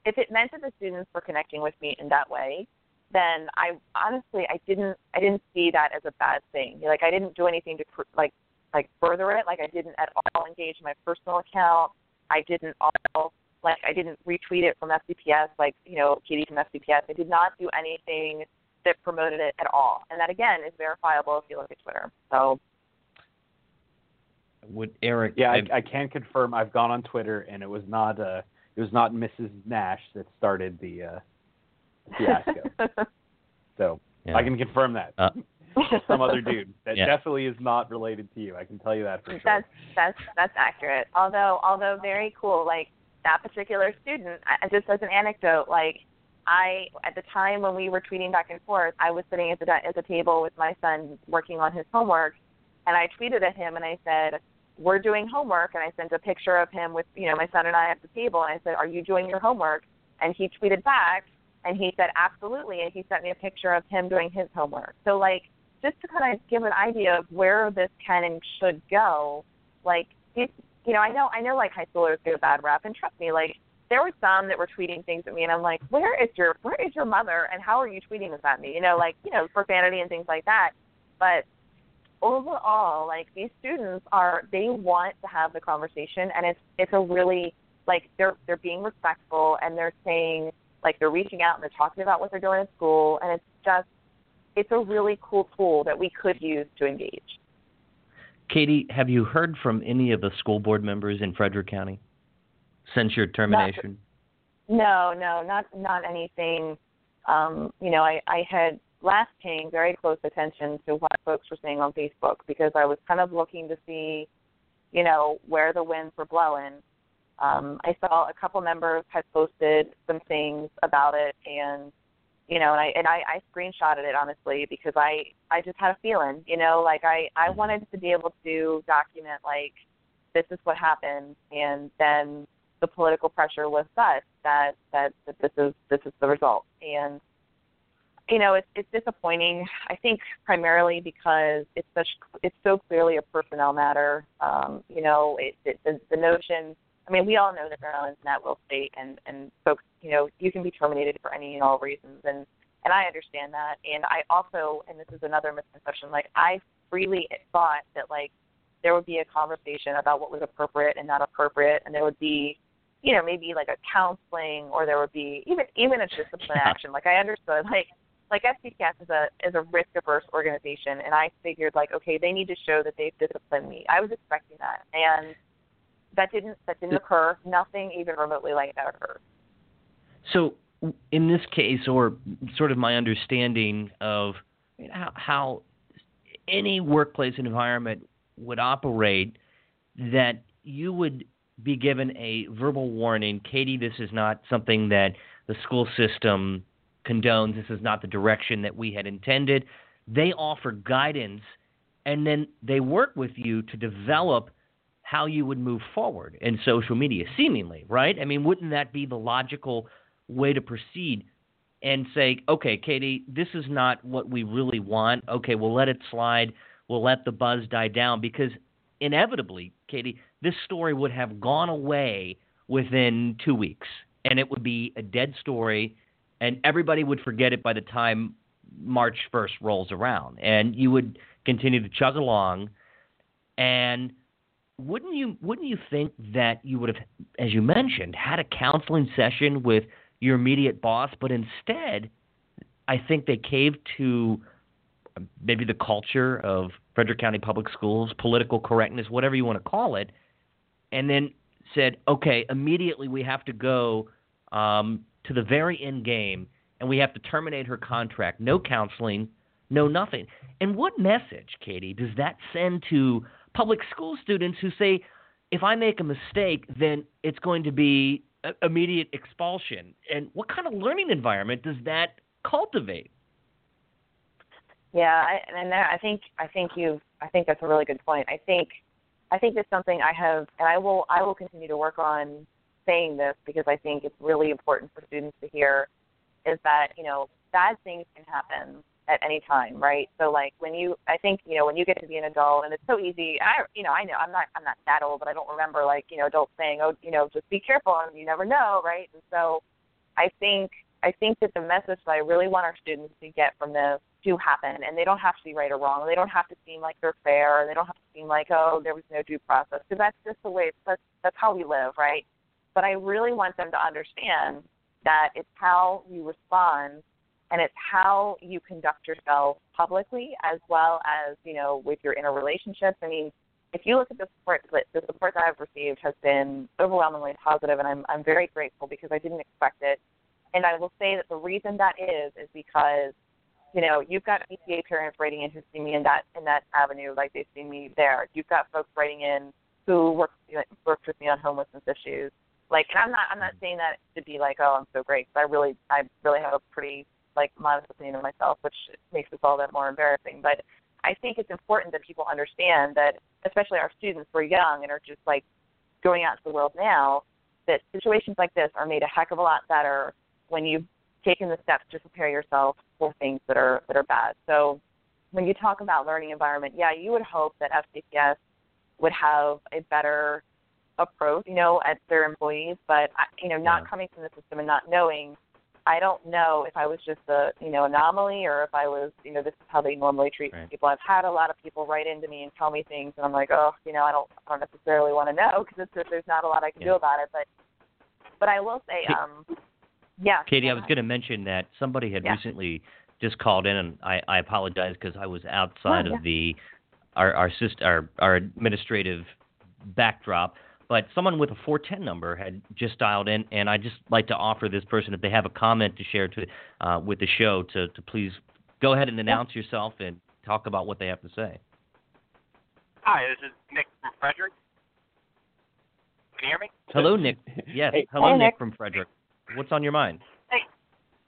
if it meant that the students were connecting with me in that way, then I honestly I didn't I didn't see that as a bad thing. Like I didn't do anything to like like further it. Like I didn't at all engage my personal account. I didn't all like I didn't retweet it from FCPS, like you know Katie from FCPS. I did not do anything that promoted it at all, and that again is verifiable if you look at Twitter. So. Would Eric? Yeah, I, I can confirm. I've gone on Twitter, and it was not uh, it was not Mrs. Nash that started the uh, fiasco. so yeah. I can confirm that. Uh, some other dude that yeah. definitely is not related to you. I can tell you that for sure. That's that's that's accurate. Although although very cool. Like that particular student, just as an anecdote, like I at the time when we were tweeting back and forth, I was sitting at the at the table with my son working on his homework, and I tweeted at him and I said, "We're doing homework," and I sent a picture of him with you know my son and I at the table, and I said, "Are you doing your homework?" And he tweeted back, and he said, "Absolutely," and he sent me a picture of him doing his homework. So like just to kind of give an idea of where this can and should go, like these, you know, I know I know like high schoolers get a bad rap, and trust me, like there were some that were tweeting things at me, and I'm like, where is your where is your mother, and how are you tweeting this at me? You know, like you know, profanity and things like that. But overall, like these students are they want to have the conversation, and it's it's a really like they're they're being respectful and they're saying like they're reaching out and they're talking about what they're doing at school, and it's just it's a really cool tool that we could use to engage. Katie, have you heard from any of the school board members in Frederick County since your termination? Not, no, no, not not anything. Um, you know, I, I had last paying very close attention to what folks were saying on Facebook because I was kind of looking to see, you know, where the winds were blowing. Um, I saw a couple members had posted some things about it, and you know, and I and I, I screenshotted it honestly because I I just had a feeling, you know, like I I mm-hmm. wanted to be able to document like this is what happened, and then the political pressure was such that that, that this is this is the result, and you know it's it's disappointing. I think primarily because it's such it's so clearly a personnel matter. Um, you know, it, it the, the notion I mean, we all know that Maryland's an at-will state, and and folks, you know, you can be terminated for any and all reasons, and and I understand that. And I also, and this is another misconception, like I freely thought that like there would be a conversation about what was appropriate and not appropriate, and there would be, you know, maybe like a counseling, or there would be even even a discipline action. Like I understood, like like FCPS is a is a risk averse organization, and I figured like okay, they need to show that they've disciplined me. I was expecting that, and that didn't that didn't occur. Nothing even remotely like that occurred. So, in this case, or sort of my understanding of how, how any workplace environment would operate, that you would be given a verbal warning, Katie, this is not something that the school system condones. This is not the direction that we had intended. They offer guidance, and then they work with you to develop how you would move forward in social media, seemingly, right? I mean, wouldn't that be the logical way to proceed and say, okay, Katie, this is not what we really want. Okay, we'll let it slide. We'll let the buzz die down because inevitably, Katie, this story would have gone away within two weeks and it would be a dead story and everybody would forget it by the time March 1st rolls around and you would continue to chug along and wouldn't you wouldn't you think that you would have, as you mentioned, had a counseling session with your immediate boss, but instead, I think they caved to um, maybe the culture of Frederick County Public Schools, political correctness, whatever you want to call it, and then said, okay, immediately we have to go um, to the very end game and we have to terminate her contract. No counseling, no nothing. And what message, Katie, does that send to public school students who say, if I make a mistake, then it's going to be uh, immediate expulsion? And what kind of learning environment does that cultivate? Yeah, I, and I think I think you I think that's a really good point. I think I think it's something I have, and I will I will continue to work on saying this because I think it's really important for students to hear is that you know bad things can happen at any time, right? So like when you, I think you know when you get to be an adult, and it's so easy. I you know I know I'm not I'm not that old, but I don't remember like you know adults saying oh you know just be careful and you never know, right? And so I think I think that the message that I really want our students to get from this do happen, and they don't have to be right or wrong. They don't have to seem like they're fair. They don't have to seem like oh there was no due process because that's just the way that's that's how we live, right? But I really want them to understand that it's how you respond and it's how you conduct yourself publicly as well as you know with your inner relationships i mean if you look at the support the support that i've received has been overwhelmingly positive and i'm i'm very grateful because i didn't expect it. And i will say that the reason that is is because you know you've got PTA parents writing in who see me in that in that avenue like they see me there. You've got folks writing in who work worked with me on homelessness issues. Like and i'm not i'm not saying that to be like oh i'm so great i really i really have a pretty like modest opinion of myself, which makes this all that more embarrassing. But I think it's important that people understand that, especially our students who are young and are just like going out into the world now, that situations like this are made a heck of a lot better when you've taken the steps to prepare yourself for things that are that are bad. So when you talk about learning environment, yeah, you would hope that FCPS would have a better approach, you know, at their employees. But you know, not yeah. coming from the system and not knowing I don't know if I was just a you know anomaly or if I was you know this is how they normally treat right. people. I've had a lot of people write into me and tell me things, and I'm like, oh, you know, I don't I don't necessarily want to know because there's not a lot I can yeah. do about it. But but I will say, um, yeah. Katie, I was going to mention that somebody had yeah. recently just called in, and I, I apologize because I was outside oh, yeah. of the our our, system, our our administrative backdrop. But someone with a 410 number had just dialed in, and I'd just like to offer this person, if they have a comment to share to uh, with the show, to, to please go ahead and announce yeah. yourself and talk about what they have to say. Hi, this is Nick from Frederick. Can you hear me? Hello, Nick. Yes, hey. hello, hey, Nick. Nick from Frederick. What's on your mind? Hey,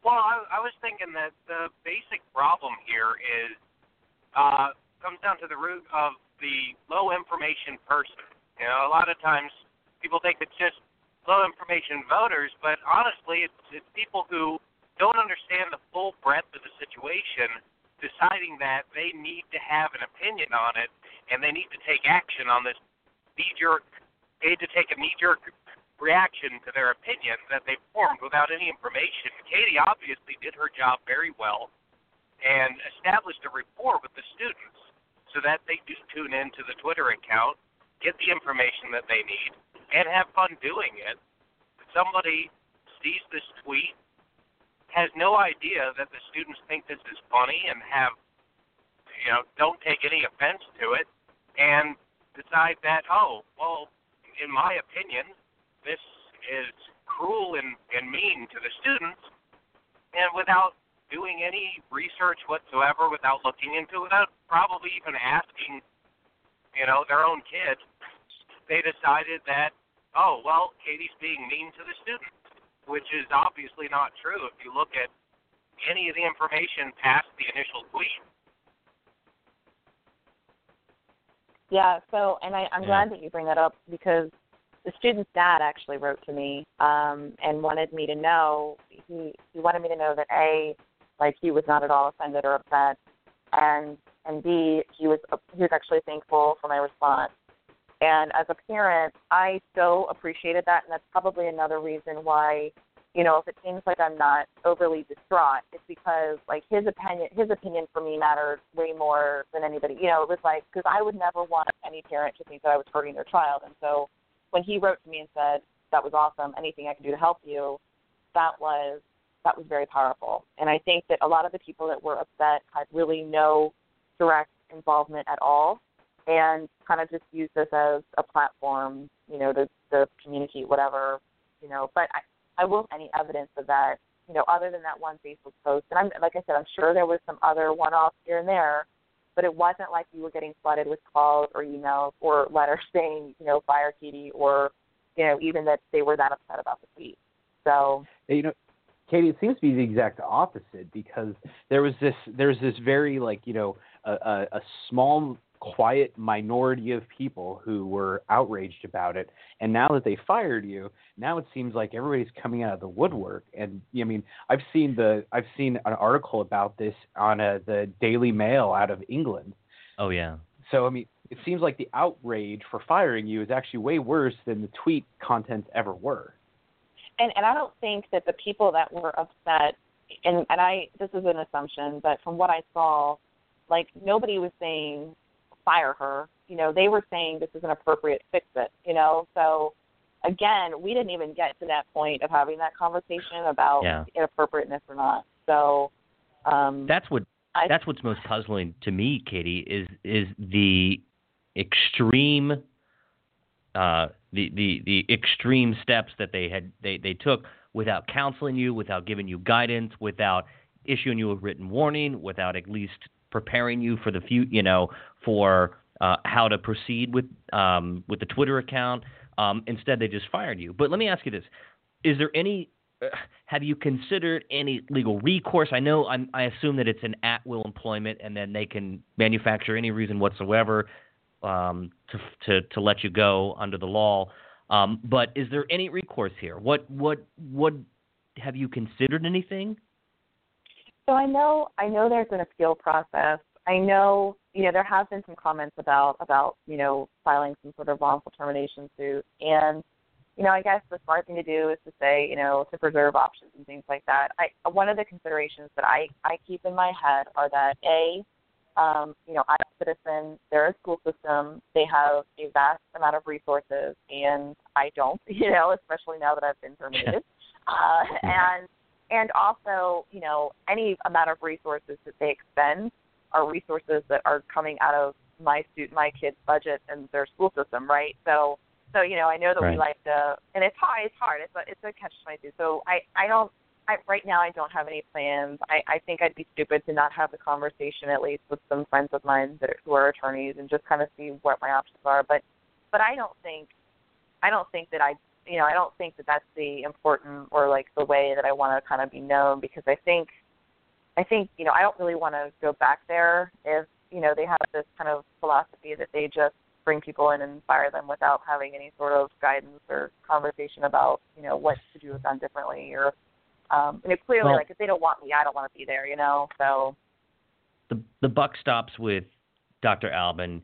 well, I, I was thinking that the basic problem here is uh, comes down to the root of the low information person. You know, a lot of times people think it's just low information voters, but honestly, it's, it's people who don't understand the full breadth of the situation, deciding that they need to have an opinion on it and they need to take action on this knee jerk, they need to take a knee jerk reaction to their opinion that they formed without any information. Katie obviously did her job very well and established a rapport with the students so that they do tune into the Twitter account get the information that they need, and have fun doing it. Somebody sees this tweet, has no idea that the students think this is funny and have, you know, don't take any offense to it, and decide that, oh, well, in my opinion, this is cruel and, and mean to the students, and without doing any research whatsoever, without looking into it, without probably even asking you know, their own kids, they decided that, oh, well, Katie's being mean to the students, which is obviously not true if you look at any of the information past the initial tweet. Yeah, so, and I, I'm yeah. glad that you bring that up because the student's dad actually wrote to me um, and wanted me to know, he, he wanted me to know that A, like he was not at all offended or upset, and and B, he was he was actually thankful for my response. And as a parent, I so appreciated that, and that's probably another reason why, you know, if it seems like I'm not overly distraught, it's because like his opinion, his opinion for me mattered way more than anybody. You know, it was like because I would never want any parent to think that I was hurting their child, and so when he wrote to me and said that was awesome, anything I can do to help you, that was that was very powerful. And I think that a lot of the people that were upset had really no direct involvement at all and kind of just use this as a platform, you know, to, to communicate whatever, you know. But I, I will any evidence of that, you know, other than that one Facebook post. And I'm like I said, I'm sure there was some other one-offs here and there, but it wasn't like you were getting flooded with calls or emails or letters saying, you know, fire Katie or, you know, even that they were that upset about the tweet. So you know, Katie, it seems to be the exact opposite because there was this there's this very like you know a, a, a small quiet minority of people who were outraged about it. And now that they fired you now it seems like everybody's coming out of the woodwork. And i mean i've seen the i've seen an article about this on a, the daily mail out of england. Oh yeah. so i mean it seems like the outrage for firing you is actually way worse than the tweet contents ever were. And and I don't think that the people that were upset and and I this is an assumption, but from what I saw, like nobody was saying fire her. You know, they were saying this is an appropriate fix it, you know. So again, we didn't even get to that point of having that conversation about Yeah. inappropriateness or not. So um That's what I that's what's most puzzling to me, Katie, is is the extreme uh, the, the the extreme steps that they had they, they took without counseling you, without giving you guidance, without issuing you a written warning, without at least preparing you for the few you know for uh, how to proceed with um, with the Twitter account. Um, instead, they just fired you. But let me ask you this: Is there any uh, have you considered any legal recourse? I know I'm, I assume that it's an at will employment, and then they can manufacture any reason whatsoever um, to to to let you go under the law. Um, but is there any recourse here? What what what have you considered anything? So I know I know there's an appeal process. I know you know there have been some comments about about you know filing some sort of wrongful termination suit, and you know I guess the smart thing to do is to say you know to preserve options and things like that. I one of the considerations that I I keep in my head are that a um, you know, I'm a citizen. They're a school system. They have a vast amount of resources, and I don't. You know, especially now that I've been terminated. uh, and and also, you know, any amount of resources that they expend are resources that are coming out of my student, my kids' budget and their school system, right? So, so you know, I know that we like to, and it's hard. It's hard. It's a it's a catch twenty two. So I I don't. I, right now, I don't have any plans. I, I think I'd be stupid to not have the conversation at least with some friends of mine that are, who are attorneys and just kind of see what my options are. But, but I don't think, I don't think that I, you know, I don't think that that's the important or like the way that I want to kind of be known because I think, I think, you know, I don't really want to go back there if, you know, they have this kind of philosophy that they just bring people in and fire them without having any sort of guidance or conversation about, you know, what to do with them differently or um, and it clearly, Well- like, if they don't want me, I don't want to be there, you know. So, the the buck stops with Dr. Alban,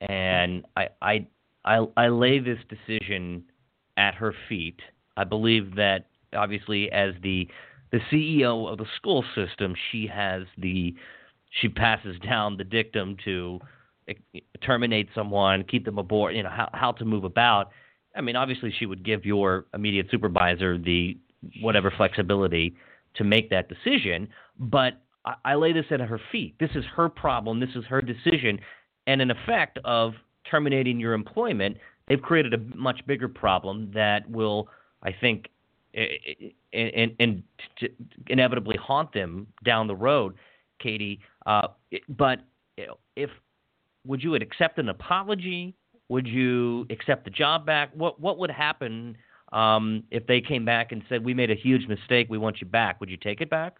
and I I I, I lay this decision at her feet. I believe that obviously as the the CEO of the school system, she has the she passes down the dictum to eh, terminate someone, keep them aboard, you know how how to move about. I mean, obviously she would give your immediate supervisor the whatever flexibility to make that decision, but I, I lay this at her feet. This is her problem. This is her decision, and in effect of terminating your employment, they've created a much bigger problem that will, I think, and and inevitably haunt them down the road, Katie. Uh, but if would you accept an apology? Would you accept the job back? What what would happen um, if they came back and said we made a huge mistake? We want you back. Would you take it back?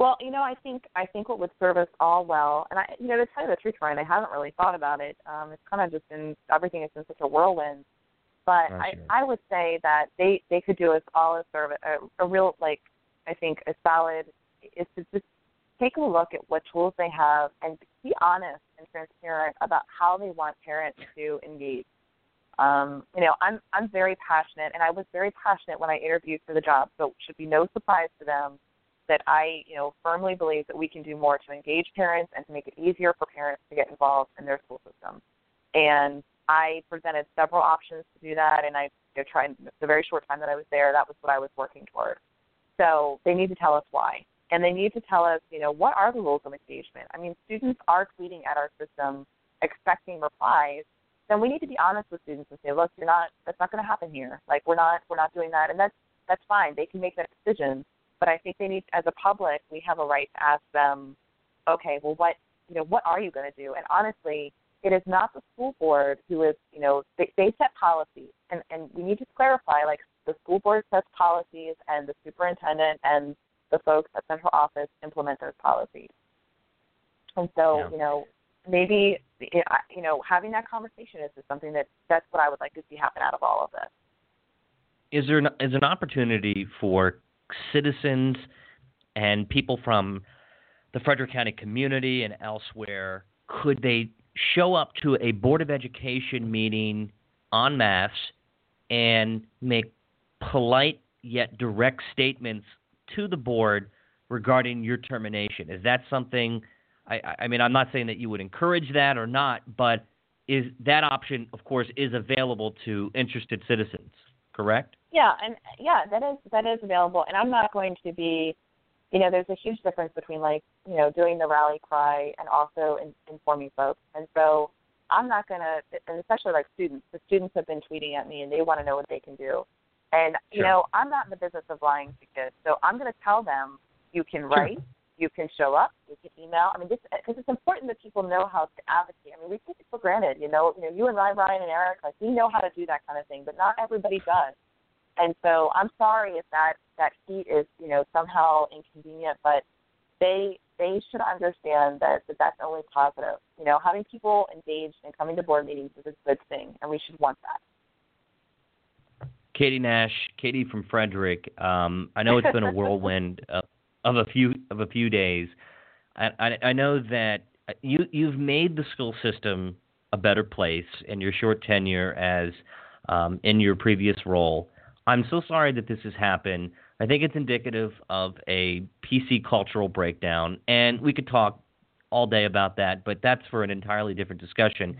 Well, you know, I think I think what would serve us all well, and I, you know, to tell you the truth, Ryan, I haven't really thought about it. Um, it's kind of just been everything has been such a whirlwind. But I, I would say that they they could do us all a service, a, a real like I think a solid is to just take a look at what tools they have and be honest and transparent about how they want parents to engage. Um, you know, I'm I'm very passionate, and I was very passionate when I interviewed for the job, so it should be no surprise to them that I, you know, firmly believe that we can do more to engage parents and to make it easier for parents to get involved in their school system. And I presented several options to do that, and I you know, tried the very short time that I was there. That was what I was working toward. So they need to tell us why, and they need to tell us, you know, what are the rules of engagement. I mean, students are tweeting at our system expecting replies. Then we need to be honest with students and say, look, you're not. That's not going to happen here. Like we're not. We're not doing that. And that's that's fine. They can make that decision. But I think they need, as a public, we have a right to ask them, okay, well, what you know, what are you going to do? And honestly, it is not the school board who is, you know, they, they set policies, and and we need to clarify, like the school board sets policies, and the superintendent and the folks at central office implement those policies. And so, Yeah. you know, maybe you know having that conversation is just something that that's what I would like to see happen out of all of this. is there an, is an opportunity for citizens and people from the Frederick County community and elsewhere? Could they show up to a Board of Education meeting en masse and make polite yet direct statements to the board regarding your termination? Is that something? I, I- mean, I'm not saying that you would encourage that or not, but is that option, of course, is available to interested citizens? Correct. Yeah, and yeah, that is that is available. And I'm not going to be, you know, there's a huge difference between like you know doing the rally cry and also in, informing folks. And so I'm not gonna, and especially like students. The students have been tweeting at me and they want to know what they can do. And you know, I'm not in the business of lying to kids, so I'm going to tell them you can write, you can show up, you can email. I mean, this because it's important that people know how to advocate. I mean, we take it for granted, you know. You know, you and I, Ryan and Eric, like we know how to do that kind of thing, but not everybody does. And so I'm sorry if that that heat is you know somehow inconvenient, but they they should understand that, that that's only positive. You know, having people engaged and coming to board meetings is a good thing, and we should want that. Katie Nash, Katie from Frederick. Um, I know it's been a whirlwind of, of a few of a few days. I, I, I know that you you've made the school system a better place in your short tenure as um, in your previous role. I'm so sorry that this has happened. I think it's indicative of a PC cultural breakdown, and we could talk all day about that, but that's for an entirely different discussion.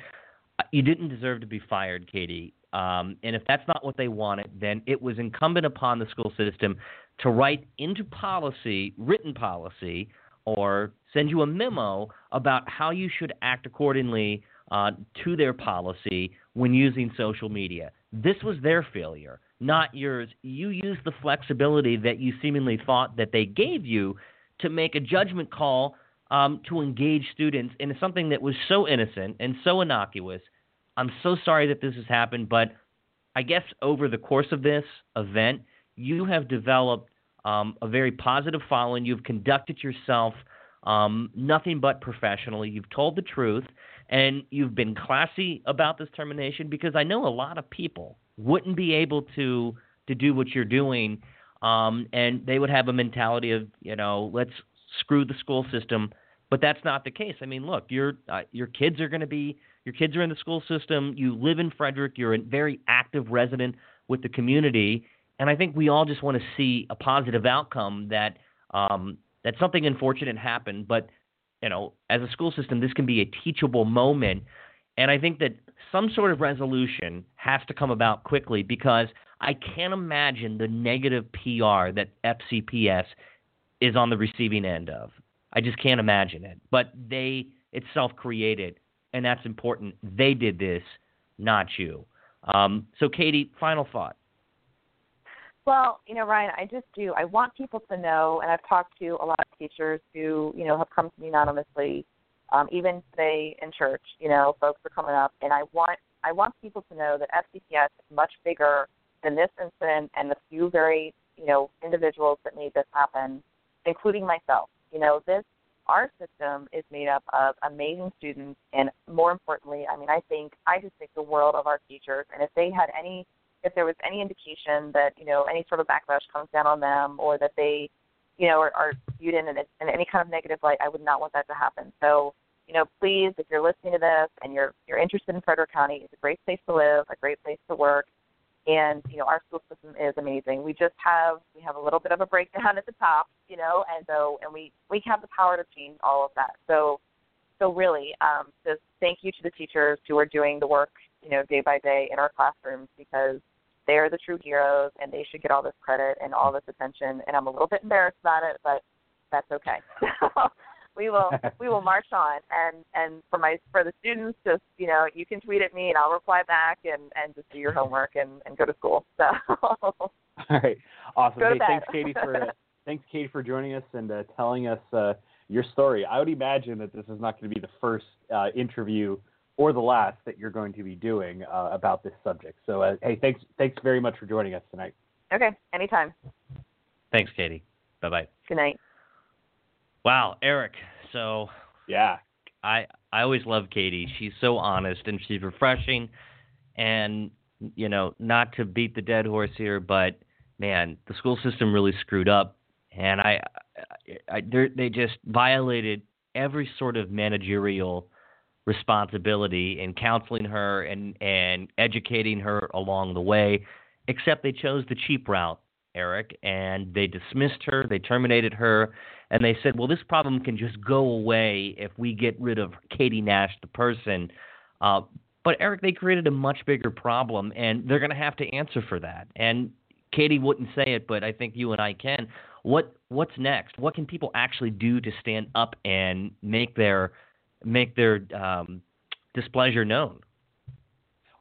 Uh, You didn't deserve to be fired, Katie. Um, and if that's not what they wanted, then it was incumbent upon the school system to write into policy, written policy, or send you a memo about how you should act accordingly uh, to their policy when using social media. This was their failure, not yours. You used the flexibility that you seemingly thought that they gave you to make a judgment call um, to engage students in something that was so innocent and so innocuous. I'm so sorry that this has happened, but I guess over the course of this event, you have developed um, a very positive following. You've conducted yourself um, nothing but professionally. You've told the truth, and you've been classy about this termination because I know a lot of people wouldn't be able to to do what you're doing, um, and they would have a mentality of you know let's screw the school system. But that's not the case. I mean, look, your uh, your kids are going to be your kids are in the school system. You live in Frederick. You're a very active resident with the community, and I think we all just want to see a positive outcome that um, that something unfortunate happened, but you know, as a school system, this can be a teachable moment, and I think that some sort of resolution has to come about quickly because I can't imagine the negative PR that FCPS is on the receiving end of. I just can't imagine it. But they it's self created and that's important. They did this, not you. Um, so Katie, final thought. Well, you know, Ryan, I just do. I want people to know, and I've talked to a lot of teachers who, you know, have come to me anonymously, um, even today in church. You know, folks are coming up, and I want I want people to know that FCPS is much bigger than this incident and the few very, you know, individuals that made this happen, including myself. You know, this our system is made up of amazing students, and more importantly, I mean, I think I just think the world of our teachers, and if they had any if there was any indication that you know any sort of backlash comes down on them or that they you know are, are viewed in, in any kind of negative light, I would not want that to happen. So you know, please, if you're listening to this and you're you're interested in Frederick County, it's a great place to live, a great place to work, and you know our school system is amazing. We just have we have a little bit of a breakdown at the top, you know, and so and we we have the power to change all of that. So so really, um, just thank you to the teachers who are doing the work, you know, day by day in our classrooms because they are the true heroes and they should get all this credit and all this attention. And I'm a little bit embarrassed about it, but that's okay. we will we will march on and and for my for the students just you know you can tweet at me and I'll reply back and and just do your homework and and go to school. So All right, awesome. Hey, thanks, Katie, for uh, thanks, Katie, for joining us and uh, telling us uh, your story. I would imagine that this is not going to be the first uh, interview or the last that you're going to be doing uh, about this subject. So, uh, hey, thanks, thanks very much for joining us tonight. Okay, anytime. Thanks, Katie. Bye bye. Good night. Wow, Eric. So Yeah, I I always love Katie. She's so honest and she's refreshing. And you know, not to beat the dead horse here, but man, the school system really screwed up, and I, I, I they're- they just violated every sort of managerial responsibility in counseling her and and educating her along the way. Except they chose the cheap route, Eric, and they dismissed her, they terminated her, and they said, well, this problem can just go away if we get rid of Katie Nash, the person. Uh, but Eric, they created a much bigger problem, and they're going to have to answer for that. And Katie wouldn't say it, but I think you and I can. What what's next? What can people actually do to stand up and make their make their um, displeasure known?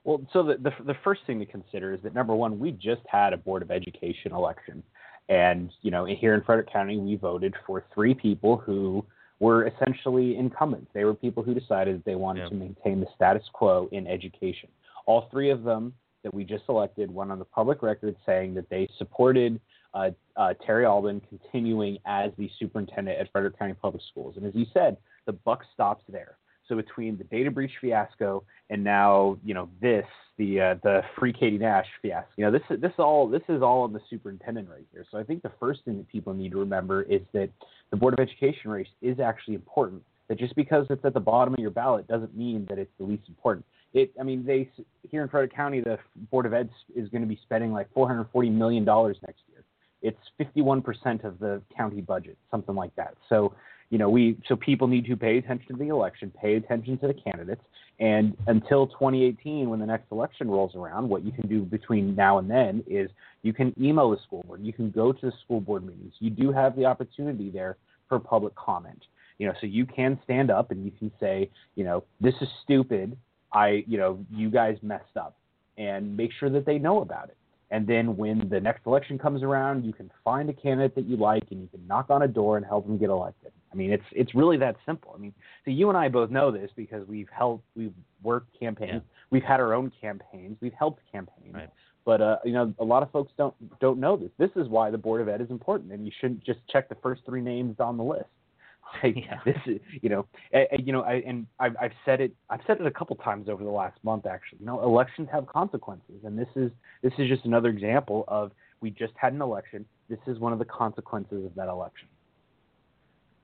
Well, so the, the the first thing to consider is that number one, we just had a board of education election, and you know here in Frederick County, we voted for three people who were essentially incumbents. They were people who decided they wanted Yeah. to maintain the status quo in education. All three of them that we just elected went on the public record saying that they supported uh, uh, Terry Alban continuing as the superintendent at Frederick County Public Schools. And as you said, the buck stops there. So between the data breach fiasco and now, you know, this the uh, the free Katie Nash fiasco, you know, this is this all this is all on the superintendent right here. So I think the first thing that people need to remember is that the board of education race is actually important. That just because it's at the bottom of your ballot doesn't mean that it's the least important. It, I mean, they here in Frederick County, the board of ed is going to be spending like 440 million dollars next year. It's 51% of the county budget, something like that. So you know, we so people need to pay attention to the election, pay attention to the candidates, and until 2018, when the next election rolls around, what you can do between now and then is you can email the school board, you can go to the school board meetings. You do have the opportunity there for public comment. You know, so you can stand up and you can say, you know, this is stupid. I, you know, you guys messed up, and make sure that they know about it. And then when the next election comes around, you can find a candidate that you like and you can knock on a door and help them get elected. I mean, it's it's really that simple. I mean, so you and I both know this because we've helped, we've worked campaigns, Yeah. we've had our own campaigns, we've helped campaigns. Right. But uh, you know, a lot of folks don't don't know this. This is why the board of ed is important, and you shouldn't just check the first three names on the list. Like, Yeah. This is, you know, and, you know, I, and I've, I've said it. I've said it a couple times over the last month. Actually, you know, elections have consequences, and this is this is just another example of we just had an election. This is one of the consequences of that election.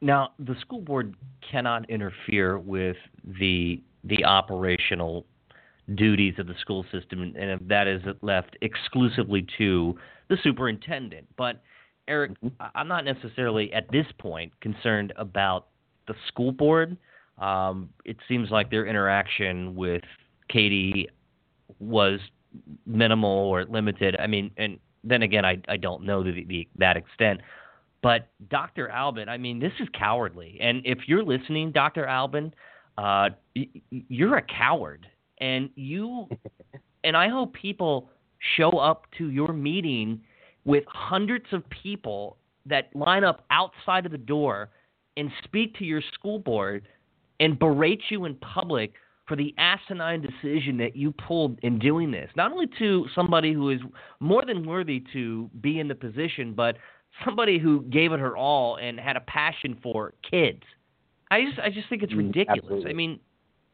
Now, the school board cannot interfere with the the operational duties of the school system, and that is left exclusively to the superintendent. But Eric, I'm not necessarily at this point concerned about the school board. Um, it seems like their interaction with Katie was minimal or limited. I mean, and then again, I I don't know the, the that extent. But Dr. Alban, I mean, this is cowardly. And if you're listening, Dr. Alban, uh, you're a coward, and you, and I hope people show up to your meeting with hundreds of people that line up outside of the door and speak to your school board and berate you in public for the asinine decision that you pulled in doing this. Not only to somebody who is more than worthy to be in the position, but somebody who gave it her all and had a passion for kids. I just I just think it's Mm, ridiculous. absolutely. I mean,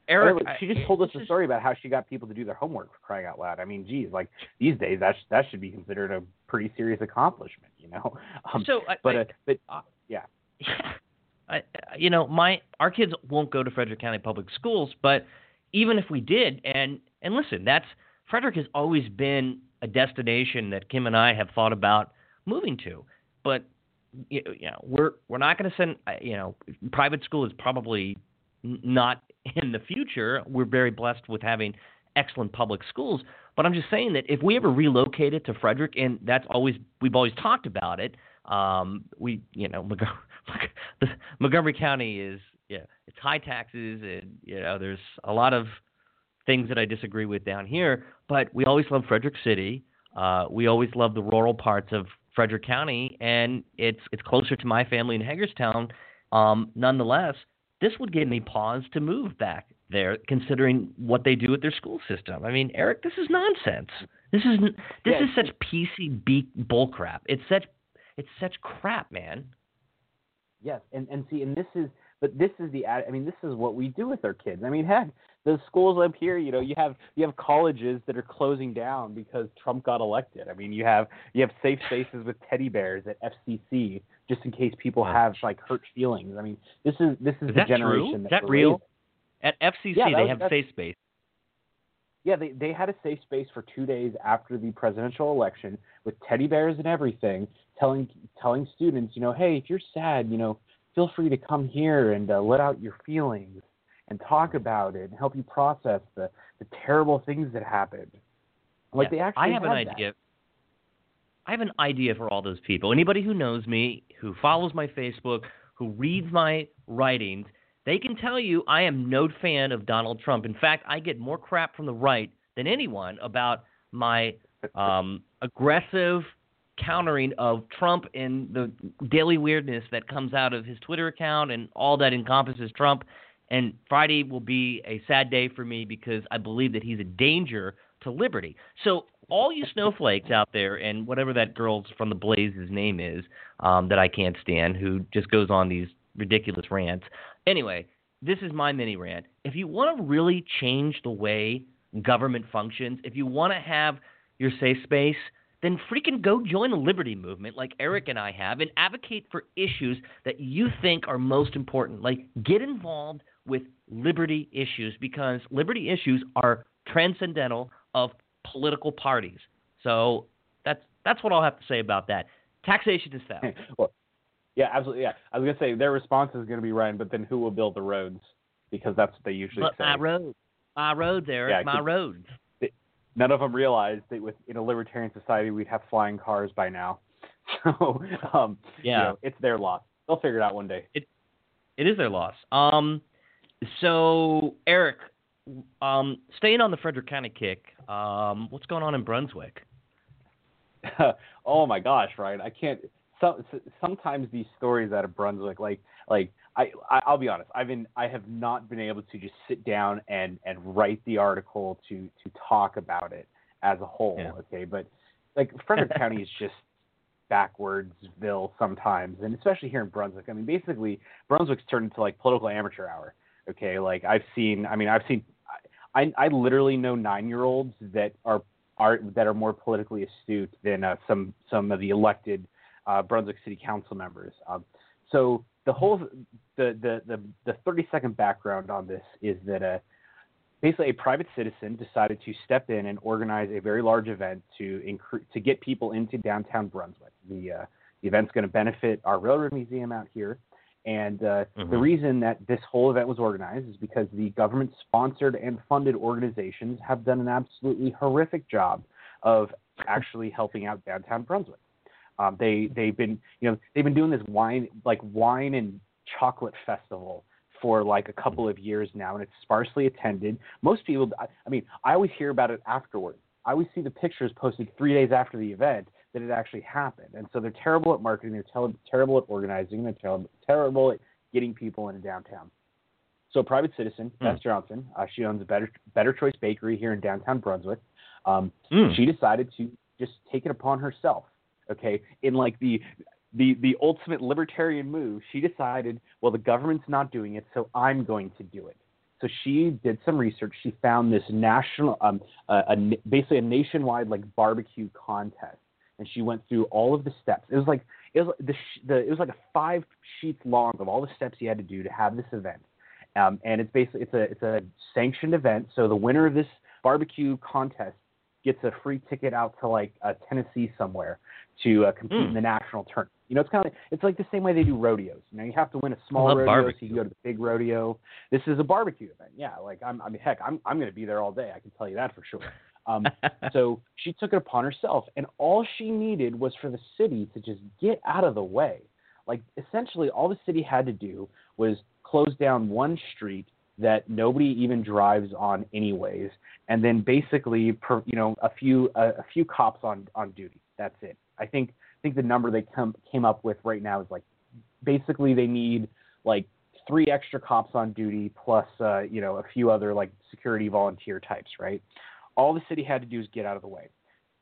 Eric, she just told us a story about how she got people to do their homework for crying out loud. I mean, geez, like these days that that should be considered a pretty serious accomplishment, you know. Um, so, I, but I, uh, but uh, yeah. Yeah. I, you know, my our kids won't go to Frederick County Public Schools, but even if we did, and and listen, that's Frederick has always been a destination that Kim and I have thought about moving to, but you know, we're we're not going to send. uh, You know, private school is probably not in the future. We're very blessed with having excellent public schools, but I'm just saying that if we ever relocated to Frederick, and that's always we've always talked about it. Um, we, you know, Montgomery, Montgomery County is, yeah, it's high taxes, and you know, there's a lot of things that I disagree with down here. But we always love Frederick City. Uh, we always love the rural parts of Frederick County, and it's it's closer to my family in Hagerstown. Um, nonetheless, this would give me pause to move back there, considering what they do with their school system. I mean, Eric, this is nonsense. This is this is such PCB bullcrap. It's such it's such crap, man. Yes, and and see, and this is, but this is the, ad- I mean, this is what we do with our kids. I mean, heck, the schools up here, you know, you have you have colleges that are closing down because Trump got elected. I mean, you have you have safe spaces with teddy bears at FCC just in case people have like hurt feelings. I mean, this is this is, Is the that generation true? that Is that real? At FCC, Yeah, they was- have safe space. Yeah, they they had a safe space for two days after the presidential election with teddy bears and everything, telling telling students, you know, hey, if you're sad, you know, feel free to come here and uh, let out your feelings and talk about it and help you process the the terrible things that happened. Like Yeah, they actually I have an had that. idea. I have an idea for all those people. Anybody who knows me, who follows my Facebook, who reads my writings, they can tell you I am no fan of Donald Trump. In fact, I get more crap from the right than anyone about my um, aggressive countering of Trump and the daily weirdness that comes out of his Twitter account and all that encompasses Trump. And Friday will be a sad day for me because I believe that he's a danger to liberty. So all you snowflakes out there, and whatever that girl's from the Blaze's name is, um, that I can't stand, who just goes on these ridiculous rants. Anyway, this is my mini rant. If you want to really change the way government functions, if you want to have your safe space, then freaking go join the liberty movement like Eric and I have and advocate for issues that you think are most important. Like get involved with liberty issues because liberty issues are transcendental of political parties. So that's that's what I'll have to say about that. Taxation is theft. well, yeah, absolutely. Yeah, I was gonna say their response is gonna be Ryan, but then who will build the roads? Because that's what they usually But say. my roads, my roads, Eric, Yeah, my roads. none of them realize that with in a libertarian society we'd have flying cars by now. So um, you Yeah. know, it's their loss. They'll figure it out one day. It is their loss. Um, so Eric, um, staying on the Frederick County kick, um, what's going on in Brunswick? oh my gosh, Ryan, I can't. So, sometimes these stories out of Brunswick, like like I, I I'll be honest, I've been I have not been able to just sit down and and write the article to to talk about it as a whole. Yeah. Okay, but like Frederick County is just backwardsville sometimes, and especially here in Brunswick. I mean, basically Brunswick's turned into like political amateur hour. Okay, like I've seen. I mean, I've seen. I I literally know nine year olds that are are that are more politically astute than uh, some some of the elected uh, Brunswick City Council members. Um, so the whole the the the, the 30 second background on this is that uh, basically a private citizen decided to step in and organize a very large event to incre- to get people into downtown Brunswick. The uh, the event's going to benefit our railroad museum out here. And uh, the Mhm. reason that this whole event was organized is because the government sponsored and funded organizations have done an absolutely horrific job of actually helping out downtown Brunswick. Um, they they've been you know they've been doing this wine like wine and chocolate festival for like a couple of years now, and it's sparsely attended. Most people, I, I mean, I always hear about it afterward. I always see the pictures posted three days after the event that it actually happened, and so they're terrible at marketing. They're terrible at organizing. They're ter- terrible at getting people into downtown. So, a private citizen, Hmm. Beth Johnson, uh, she owns a Better Better Choice Bakery here in downtown Brunswick. Um, Mm. she decided to just take it upon herself. Okay, in like the the the ultimate libertarian move, she decided, well, the government's not doing it, so I'm going to do it. So she did some research. She found this national, um, a, a, basically a nationwide like barbecue contest, and she went through all of the steps. It was like it was the, the it was like a five sheets long of all the steps you had to do to have this event. Um, and it's basically it's a it's a sanctioned event. So the winner of this barbecue contest gets a free ticket out to like uh, Tennessee somewhere to uh, compete Mm. in the national tournament. You know, it's kind of like, it's like the same way they do rodeos. You know, you have to win a small rodeo so you can go to the big rodeo. This is a barbecue event. Yeah, like I'm I mean heck, I'm I'm going to be there all day. I can tell you that for sure. Um, so she took it upon herself, and all she needed was for the city to just get out of the way. Like essentially, all the city had to do was close down one street that nobody even drives on anyways, and then basically, per, you know, a few a, a few cops on on duty. That's it. I think I think the number they come came up with right now is like basically they need like three extra cops on duty plus uh, you know a few other like security volunteer types, right? All the city had to do is get out of the way.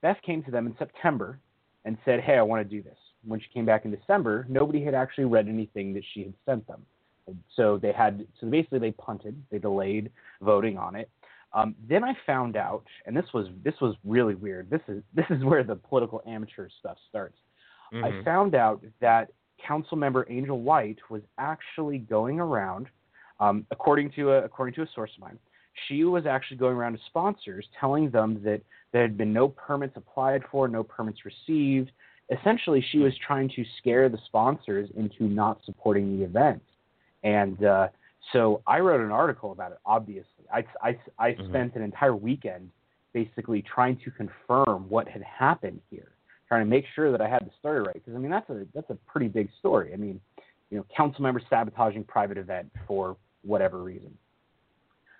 Beth came to them in September and said, "Hey, I want to do this." When she came back in December, nobody had actually read anything that she had sent them. So they had so basically they punted, they delayed voting on it. Um, then I found out, and this was this was really weird. This is this is where the political amateur stuff starts. Mm-hmm. I found out that council member Angel White was actually going around, um, according to a, according to a source of mine, she was actually going around to sponsors telling them that there had been no permits applied for, no permits received. Essentially, she was trying to scare the sponsors into not supporting the event. And uh, so I wrote an article about it, obviously. I, I, I Mhm. spent an entire weekend basically trying to confirm what had happened here, trying to make sure that I had the story right. Because, I mean, that's a, that's a pretty big story. I mean, you know, council members sabotaging private event for whatever reason.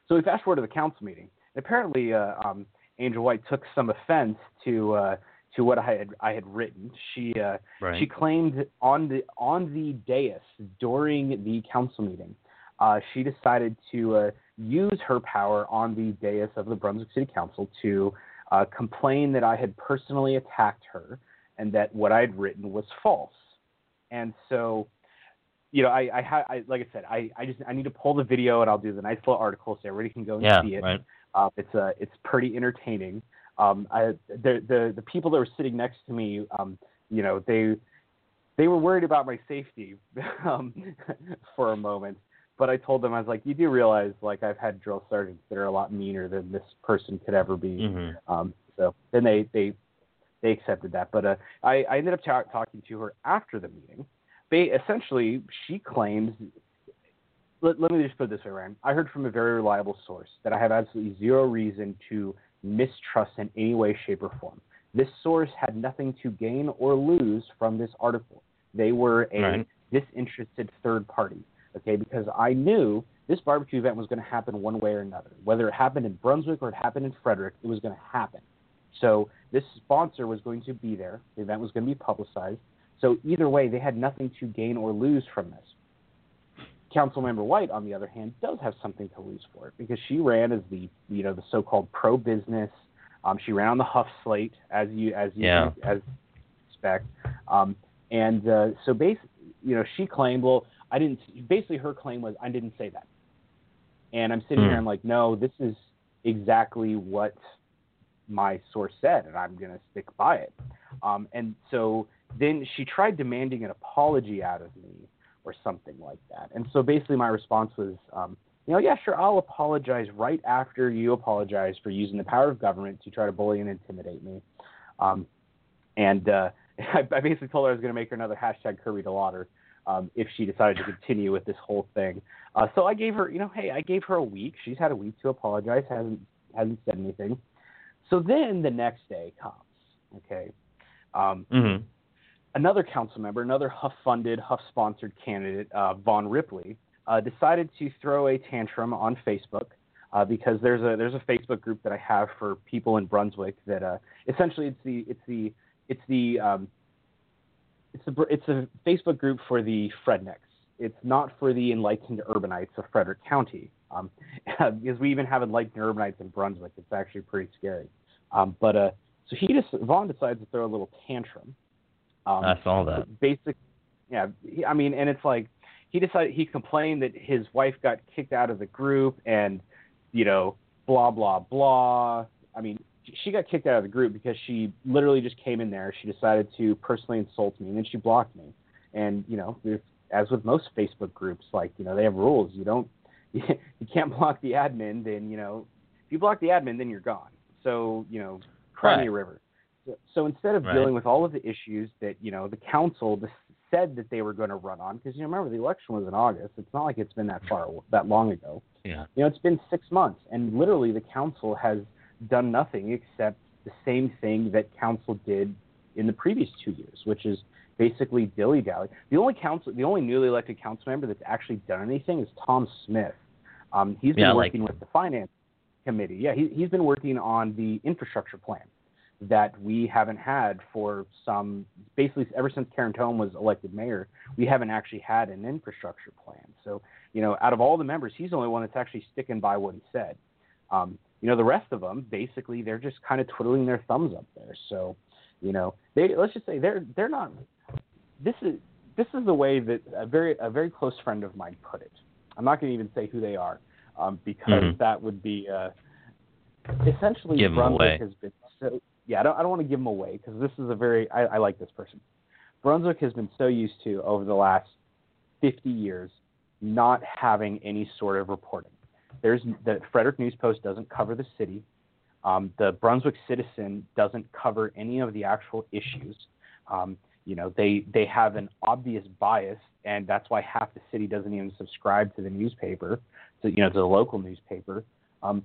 So we fast forward to the council meeting. And apparently, uh, um, Angel White took some offense to uh, to what I had I had written. She uh, Right. she claimed on the on the dais during the council meeting, uh, she decided to uh, use her power on the dais of the Brunswick City Council to uh, complain that I had personally attacked her and that what I had written was false. And so, you know, I, I, ha- I like I said, I, I just I need to pull the video and I'll do the nice little article so everybody can go and yeah. see it. Right. Uh, it's uh, it's pretty entertaining. Um, I, the the the people that were sitting next to me, um, you know, they they were worried about my safety um, for a moment. But I told them I was like, you do realize like I've had drill sergeants that are a lot meaner than this person could ever be. Mm-hmm. Um, so then they they they accepted that. But uh, I, I ended up ta- talking to her after the meeting. They essentially she claims. Let, let me just put it this way, Ryan. I heard from a very reliable source that I have absolutely zero reason to mistrust in any way, shape, or form. This source had nothing to gain or lose from this article. They were a Right. disinterested third party. Okay, because I knew this barbecue event was going to happen one way or another. Whether it happened in Brunswick or it happened in Frederick, it was going to happen. So this sponsor was going to be there. The event was going to be publicized. So either way, they had nothing to gain or lose from this. Councilmember White, on the other hand, does have something to lose for it because she ran as the you know the so-called pro-business. Um, she ran on the Huff slate, as you as you Yeah. as expect. Um, and uh, so basically, you know, she claimed, well, I didn't. Basically, her claim was, I didn't say that. And I'm sitting Hmm. here, I'm like, no, this is exactly what my source said, and I'm going to stick by it. Um, and so then she tried demanding an apology out of me or something like that. And so basically, my response was, um, you know, yeah, sure, I'll apologize right after you apologize for using the power of government to try to bully and intimidate me. Um, and uh, I, I basically told her I was going to make her another hashtag Kirby DeLauder um, if she decided to continue with this whole thing. Uh, so I gave her, you know, hey, I gave her a week. She's had a week to apologize. hasn't hasn't said anything. So then the next day comes. Okay. Um, Mm-hmm. Another council member, another Huff-funded, Huff-sponsored candidate, uh, Vaughn Ripley, uh, decided to throw a tantrum on Facebook uh, because there's a there's a Facebook group that I have for people in Brunswick that uh, essentially it's the it's the it's the um, it's the it's a Facebook group for the Frednecks. It's not for the enlightened urbanites of Frederick County, um, because we even have enlightened urbanites in Brunswick. It's actually pretty scary. Um, but uh, so he just Vaughn decides to throw a little tantrum. Um, I saw that. Basic, yeah. I mean, and it's like he decided he complained that his wife got kicked out of the group, and you know, blah blah blah. I mean, she got kicked out of the group because she literally just came in there. She decided to personally insult me, and then she blocked me. And you know, if, as with most Facebook groups, like you know, they have rules. You don't, you can't block the admin. Then you know, if you block the admin, then you're gone. So you know, cry me a river. So, instead of Right. dealing with all of the issues that you know the council said that they were going to run on, because you remember the election was in August. It's not like it's been that far that long ago. Yeah. You know, it's been six months, and literally the council has done nothing except the same thing that council did in the previous two years, which is basically dilly dally. The only council, the only newly elected council member that's actually done anything is Tom Smith. Um, he's been Yeah, working like- with the finance committee. Yeah, he, he's been working on the infrastructure plan that we haven't had for some basically ever since Karen Tome was elected mayor. We haven't actually had an infrastructure plan. So you know, out of all the members, he's the only one that's actually sticking by what he said. Um, you know, the rest of them basically they're just kind of twiddling their thumbs up there. So you know, they let's just say they're they're not. This is this is the way that a very a very close friend of mine put it. I'm not going to even say who they are um, because Mhm. that would be uh, essentially Give away. has been so. Yeah, I don't I don't want to give them away because this is a very I, I like this person. Brunswick has been so used to over the last 50 years not having any sort of reporting. There's the Frederick News Post doesn't cover the city. Um, the Brunswick Citizen doesn't cover any of the actual issues. Um, you know, they they have an obvious bias, and that's why half the city doesn't even subscribe to the newspaper, to you know, to the local newspaper. Um,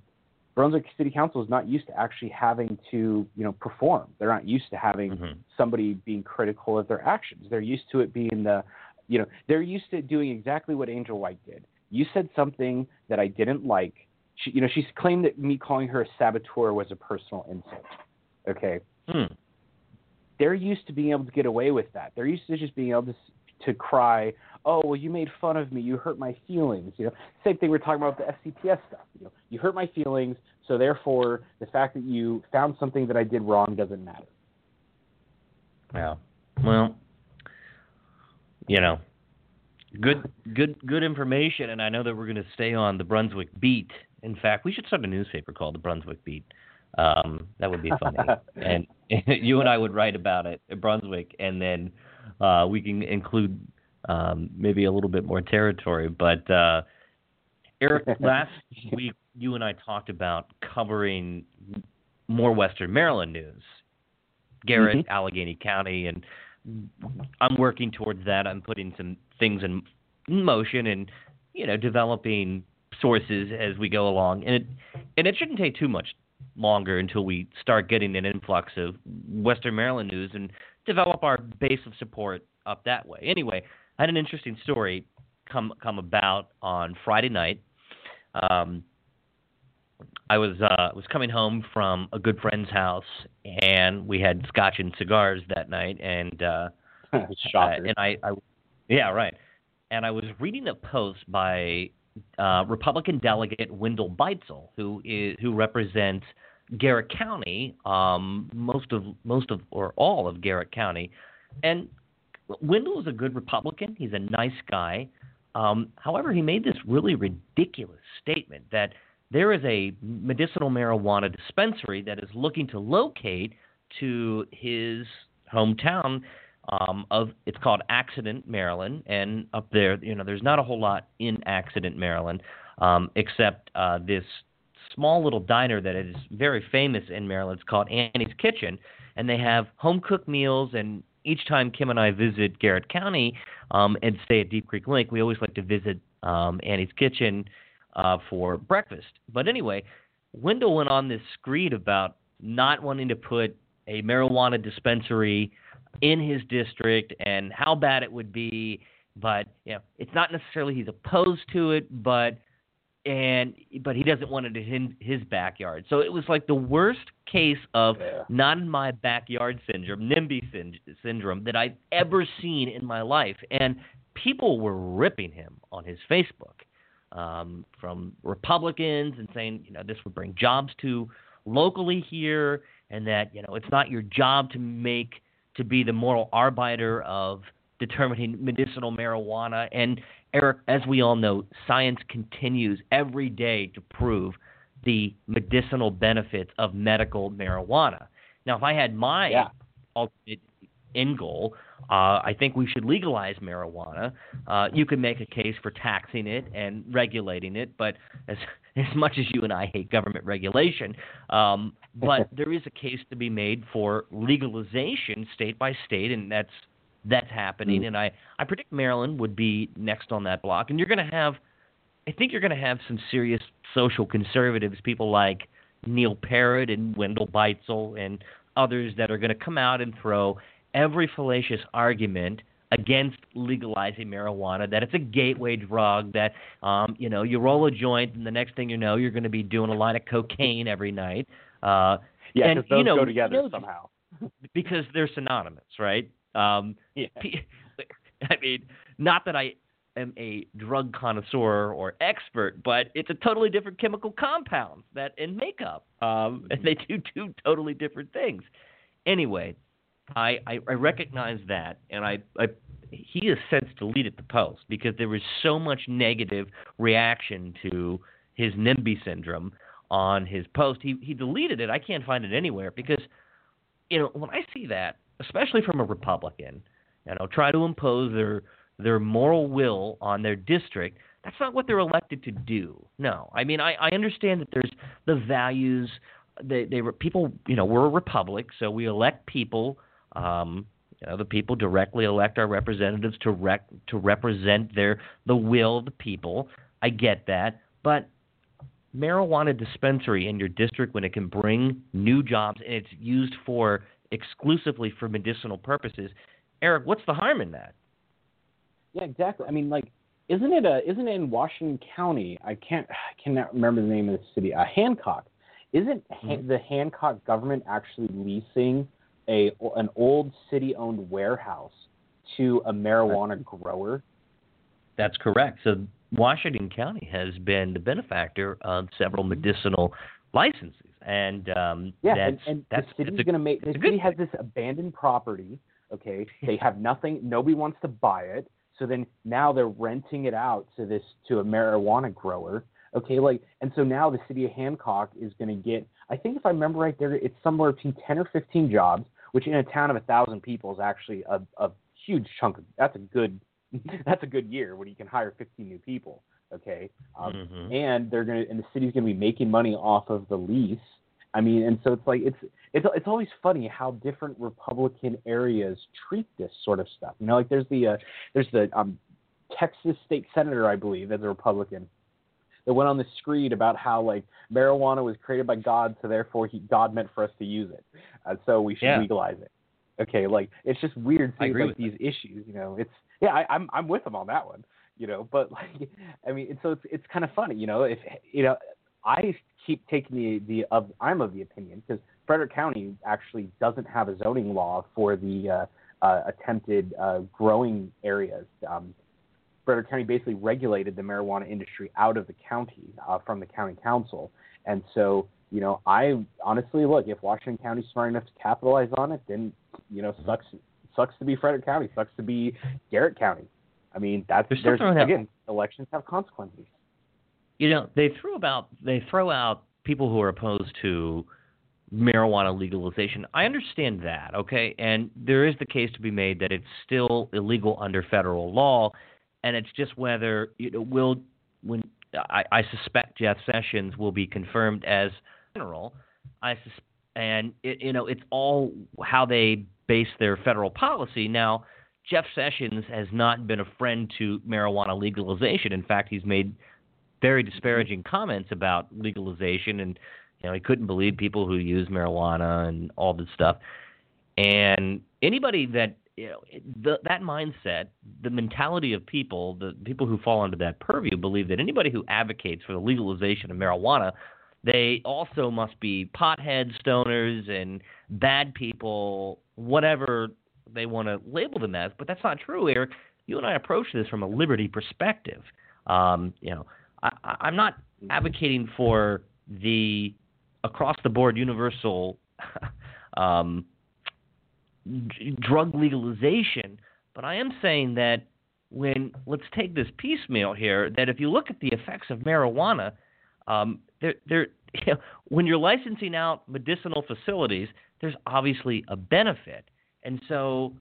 Brunswick City Council is not used to actually having to, you know, perform. They're not used to having Mhm. somebody being critical of their actions. They're used to it being the, you know, they're used to doing exactly what Angel White did. You said something that I didn't like. She, you know, she's claimed that me calling her a saboteur was a personal insult. Okay, Hmm. they're used to being able to get away with that. They're used to just being able to to cry, "Oh, well, you made fun of me. You hurt my feelings." You know, same thing we're talking about with the FCPS stuff. You know, you hurt my feelings, so therefore, the fact that you found something that I did wrong doesn't matter. Yeah. Well, you know, good, good, good information, and I know that we're going to stay on the Brunswick beat. In fact, we should start a newspaper called the Brunswick Beat. Um, that would be funny, and you and I would write about it, in Brunswick, and then uh, we can include um, maybe a little bit more territory. But uh, Eric, last week you and I talked about covering more Western Maryland news. Garrett, Allegany County, and I'm working towards that. I'm putting some things in motion and you know developing sources as we go along, and it and it shouldn't take too much longer until we start getting an influx of Western Maryland news and develop our base of support up that way. Anyway, I had an interesting story come come about on Friday night. Um, I was uh, was coming home from a good friend's house, and we had scotch and cigars that night, and uh, Shocker. and I, I, yeah, right. And I was reading a post by uh, Republican delegate Wendell Beitzel, who is who represents Garrett County, um, most of most of or all of Garrett County, and Wendell is a good Republican. He's a nice guy. Um, however, he made this really ridiculous statement that there is a medicinal marijuana dispensary that is looking to locate to his hometown um, of it's called Accident, Maryland, and up there, you know, there's not a whole lot in Accident, Maryland, um, except uh, this small little diner that is very famous in Maryland. It's called Annie's Kitchen, and they have home cooked meals. And each time Kim and I visit Garrett County um, and stay at Deep Creek Lake, we always like to visit um, Annie's Kitchen uh, for breakfast. But anyway, Wendell went on this screed about not wanting to put a marijuana dispensary in his district and how bad it would be. But you know, it's not necessarily he's opposed to it, but and but he doesn't want it in his backyard. So it was like the worst case of Yeah. not in my backyard syndrome, NIMBY syn- syndrome that I've ever seen in my life. And people were ripping him on his Facebook um, from Republicans and saying, you know, this would bring jobs to locally here, and that you know it's not your job to make to be the moral arbiter of determining medicinal marijuana. And Eric, as we all know, science continues every day to prove the medicinal benefits of medical marijuana. Now, if I had my Yeah. ultimate end goal, uh, I think we should legalize marijuana. Uh, you can make a case for taxing it and regulating it, but as as much as you and I hate government regulation, um, but there is a case to be made for legalization state by state, and that's that's happening. Mm. And I I predict Maryland would be next on that block, and you're going to have, I think you're going to have some serious social conservatives, people like Neil Parrott and Wendell Beitzel and others that are going to come out and throw every fallacious argument against legalizing marijuana, that it's a gateway drug, that um, you know you roll a joint and the next thing you know you're going to be doing a line of cocaine every night. Uh, yeah, and, because those you know, go together you know, somehow. because they're synonymous, right? Um, Yeah. I mean, not that I am a drug connoisseur or expert, but it's a totally different chemical compound that in makeup, um, and they do two totally different things. Anyway, I, I I recognize that, and I, I he has since deleted the post because there was so much negative reaction to his NIMBY syndrome on his post. He he deleted it. I can't find it anywhere because you know when I see that, especially from a Republican, you know, try to impose their their moral will on their district. That's not what they're elected to do. No, I mean I, I understand that there's the values. They they were people. You know, we're a republic, so we elect people. Um, you know, the people directly elect our representatives to rec- to represent their the will of the people. I get that, but marijuana dispensary in your district when it can bring new jobs and it's used for exclusively for medicinal purposes. Eric, what's the harm in that? Yeah, exactly. I mean, like, isn't it a isn't it in Washington County? I can't I cannot remember the name of the city. Uh, Hancock. Isn't Mm-hmm. ha- the Hancock government actually leasing a an old city-owned warehouse to a marijuana grower? That's correct. So Washington County has been the benefactor of several medicinal licenses, and um, Yeah, that's and, and that's the city's going to make the city has this abandoned property. Okay, they have nothing. Nobody wants to buy it. So then now they're renting it out to this to a marijuana grower. Okay, like and so now the city of Hancock is going to get. I think if I remember right, there it's somewhere between ten or fifteen jobs, which in a town of a thousand people is actually a, a huge chunk. Of, that's a good. That's a good year when you can hire 15 new people. Okay, um, Mhm. and they're gonna and the city's gonna be making money off of the lease. I mean, and so it's like it's it's it's always funny how different Republican areas treat this sort of stuff. You know, like there's the uh, there's the um, Texas state senator, I believe, as a Republican, that went on the screed about how like marijuana was created by God, so therefore he God meant for us to use it, uh, so we should Yeah. legalize it. Okay, like it's just weird seeing like with these issues. You know, it's yeah, I, I'm I'm with him on that one. You know, but like I mean, so it's it's kind of funny. You know, if you know, I keep taking the the of I'm of the opinion because Frederick County actually doesn't have a zoning law for the uh, uh, attempted uh, growing areas. Um, Frederick County basically regulated the marijuana industry out of the county uh, from the county council, and so you know, I honestly look if Washington County's smart enough to capitalize on it, then you know, sucks sucks to be Frederick County, sucks to be Garrett County. I mean, that's there's out- again, elections have consequences. you know they throw about they throw out people who are opposed to marijuana legalization. I understand that, okay, and there is the case to be made that it's still illegal under federal law, and it's just whether you know will when I, I suspect Jeff Sessions will be confirmed as general. I sus- and it, you know it's all how they base their federal policy now. Jeff Sessions has not been a friend to marijuana legalization. In fact, he's made very disparaging comments about legalization and you know he couldn't believe people who use marijuana and all this stuff and anybody that you know the, that mindset the mentality of people the people who fall under that purview believe that anybody who advocates for the legalization of marijuana they also must be potheads stoners and bad people whatever they want to label them as but that's not true eric. You and i approach this from a liberty perspective. Um, you know I, I'm not advocating for the across the board universal um, d- drug legalization, but I am saying that when let's take this piecemeal here, that if you look at the effects of marijuana, um, there, there, you know, when you're licensing out medicinal facilities, there's obviously a benefit, and so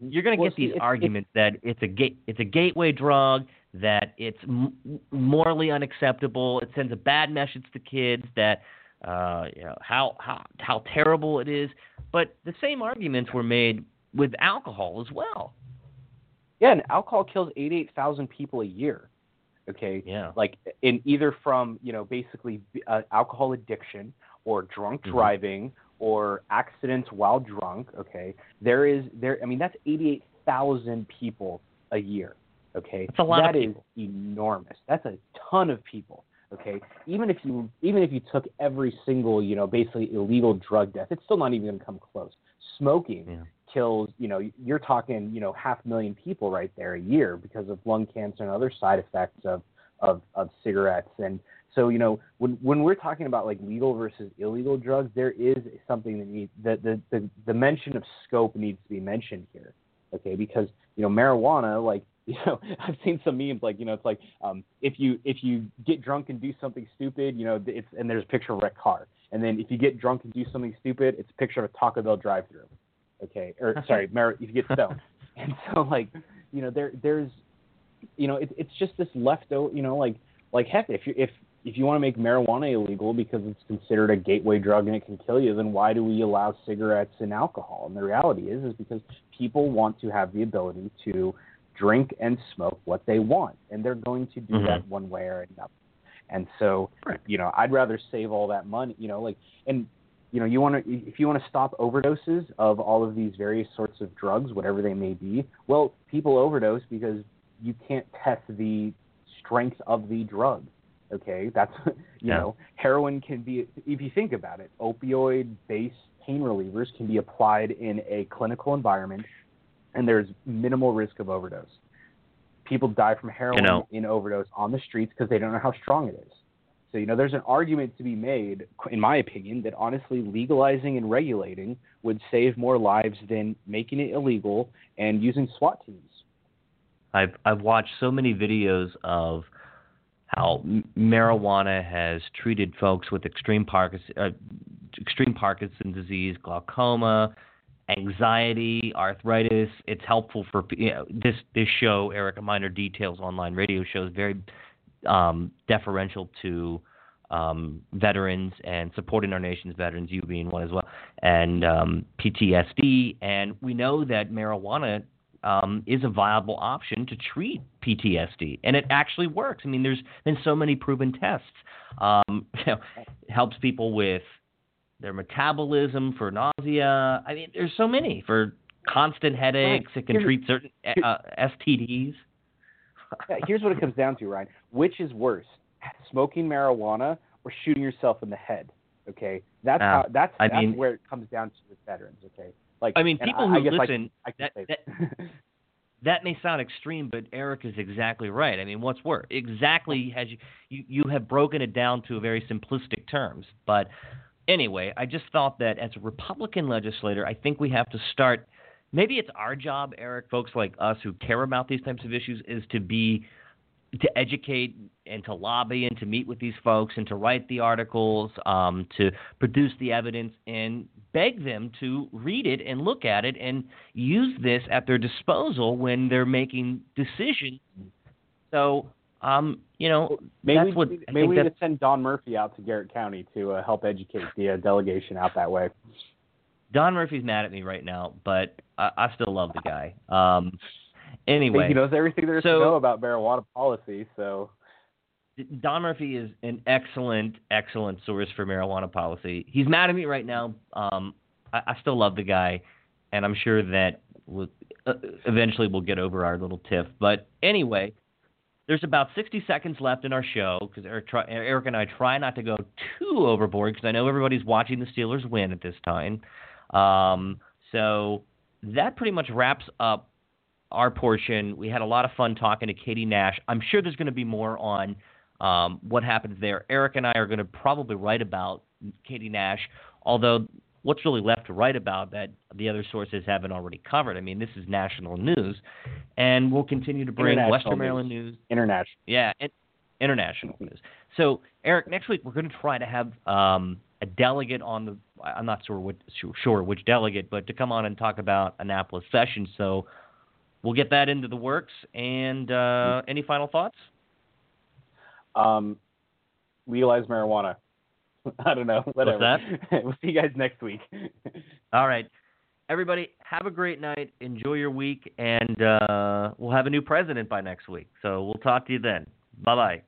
you're going to Well, get see, these it's- arguments that it's a gate, it's a gateway drug, that it's m- morally unacceptable, it sends a bad message to kids that uh, you know how how how terrible it is. But the same arguments were made with alcohol as well. Yeah, and alcohol kills 88,000 people a year. Okay, Yeah. like in either from you know basically uh, alcohol addiction or drunk Mhm. driving or accidents while drunk. Okay, there is there. I mean that's 88,000 people a year. Okay, That's a lot That of is enormous. That's a ton of people. Okay, even if you even if you took every single you know basically illegal drug death, it's still not even going to come close. Smoking Yeah. kills you know you're talking you know half a million people right there a year because of lung cancer and other side effects of of of cigarettes and so you know when when we're talking about like legal versus illegal drugs there is something that needs that the, the the mention of scope needs to be mentioned here okay? Because you know marijuana like you know i've seen some memes like you know it's like um if you if you get drunk and do something stupid you know it's and there's a picture of a wrecked car. And then if you get drunk and do something stupid it's a picture of a taco bell drive through okay? Or sorry mar- if you get stoned. And so like you know there there's you know it, it's just this leftover you know like like heck if you if if you want to make marijuana illegal because it's considered a gateway drug and it can kill you, then why do we allow cigarettes and alcohol? And the reality is, is because people want to have the ability to drink and smoke what they want, and they're going to do Mhm. that one way or another. And so, Right. you know, I'd rather save all that money, you know, like, and you know, you want to if you want to stop overdoses of all of these various sorts of drugs, whatever they may be. Well, people overdose because you can't test the strength of the drug. Okay, that's you Yeah. know, heroin can be if you think about it, opioid-based pain relievers can be applied in a clinical environment, and there's minimal risk of overdose. People die from heroin know- in overdose on the streets because they don't know how strong it is. So you know, there's an argument to be made, in my opinion, that honestly legalizing and regulating would save more lives than making it illegal and using SWAT teams. I've I've watched so many videos of how marijuana has treated folks with extreme Parkinson, uh, extreme Parkinson's disease, glaucoma, anxiety, arthritis. It's helpful for you know, this this show. Erica Miner details online radio show is very um, deferential to um, veterans and supporting our nation's veterans, you being one as well, and um, PTSD. And we know that marijuana um, is a viable option to treat PTSD, and it actually works. I mean, there's been so many proven tests. Um, you know, it helps people with their metabolism for nausea. I mean, there's so many for constant headaches. It can Here's- treat certain uh, STDs. Here's what it comes down to, Ryan. Which is worse, smoking marijuana or shooting yourself in the head? Okay, that's Uh, how that's I that's mean- where it comes down to with veterans. Okay, like I mean, people I, who I listen, I that- that- that may sound extreme, but Eric is exactly right. I mean, what's worse? Exactly has you, you you have broken it down to a very simplistic terms. But anyway, I just thought that as a Republican legislator, I think we have to start. Maybe it's our job, Eric, folks like us who care about these types of issues, is to be to educate and to lobby and to meet with these folks and to write the articles, um, to produce the evidence and beg them to read it and look at it and use this at their disposal when they're making decisions. So, um, you know, maybe that's we, what maybe we need to send Don Murphy out to Garrett County to uh, help educate the uh, delegation out that way. Don Murphy's mad at me right now, but I, I still love the guy. Um, anyway, he knows everything there is so- to know about marijuana policy. So Don Murphy is an excellent, excellent source for marijuana policy. He's mad at me right now. Um, I, I still love the guy, and I'm sure that we'll, uh, eventually we'll get over our little tiff. But anyway, there's about 60 seconds left in our show because Eric, try, Eric and I try not to go too overboard because I know everybody's watching the Steelers win at this time. Um, so that pretty much wraps up our portion. We had a lot of fun talking to Katie Nash. I'm sure there's going to be more on um, what happens there. Eric and I are going to probably write about Katie Nash, although what's really left to write about that the other sources haven't already covered. I mean, this is national news, and we'll continue to bring Western news. Maryland news international. yeah, and international news. So, Eric, next week we're going to try to have um, a delegate on the. I'm not sure what sure, sure which delegate, but to come on and talk about Annapolis session. So, we'll get that into the works. And uh, any final thoughts? Um, legalize marijuana. I don't know. Whatever. that? we'll see you guys next week. All right, everybody, have a great night. Enjoy your week, and uh, we'll have a new president by next week. So we'll talk to you then. Bye bye.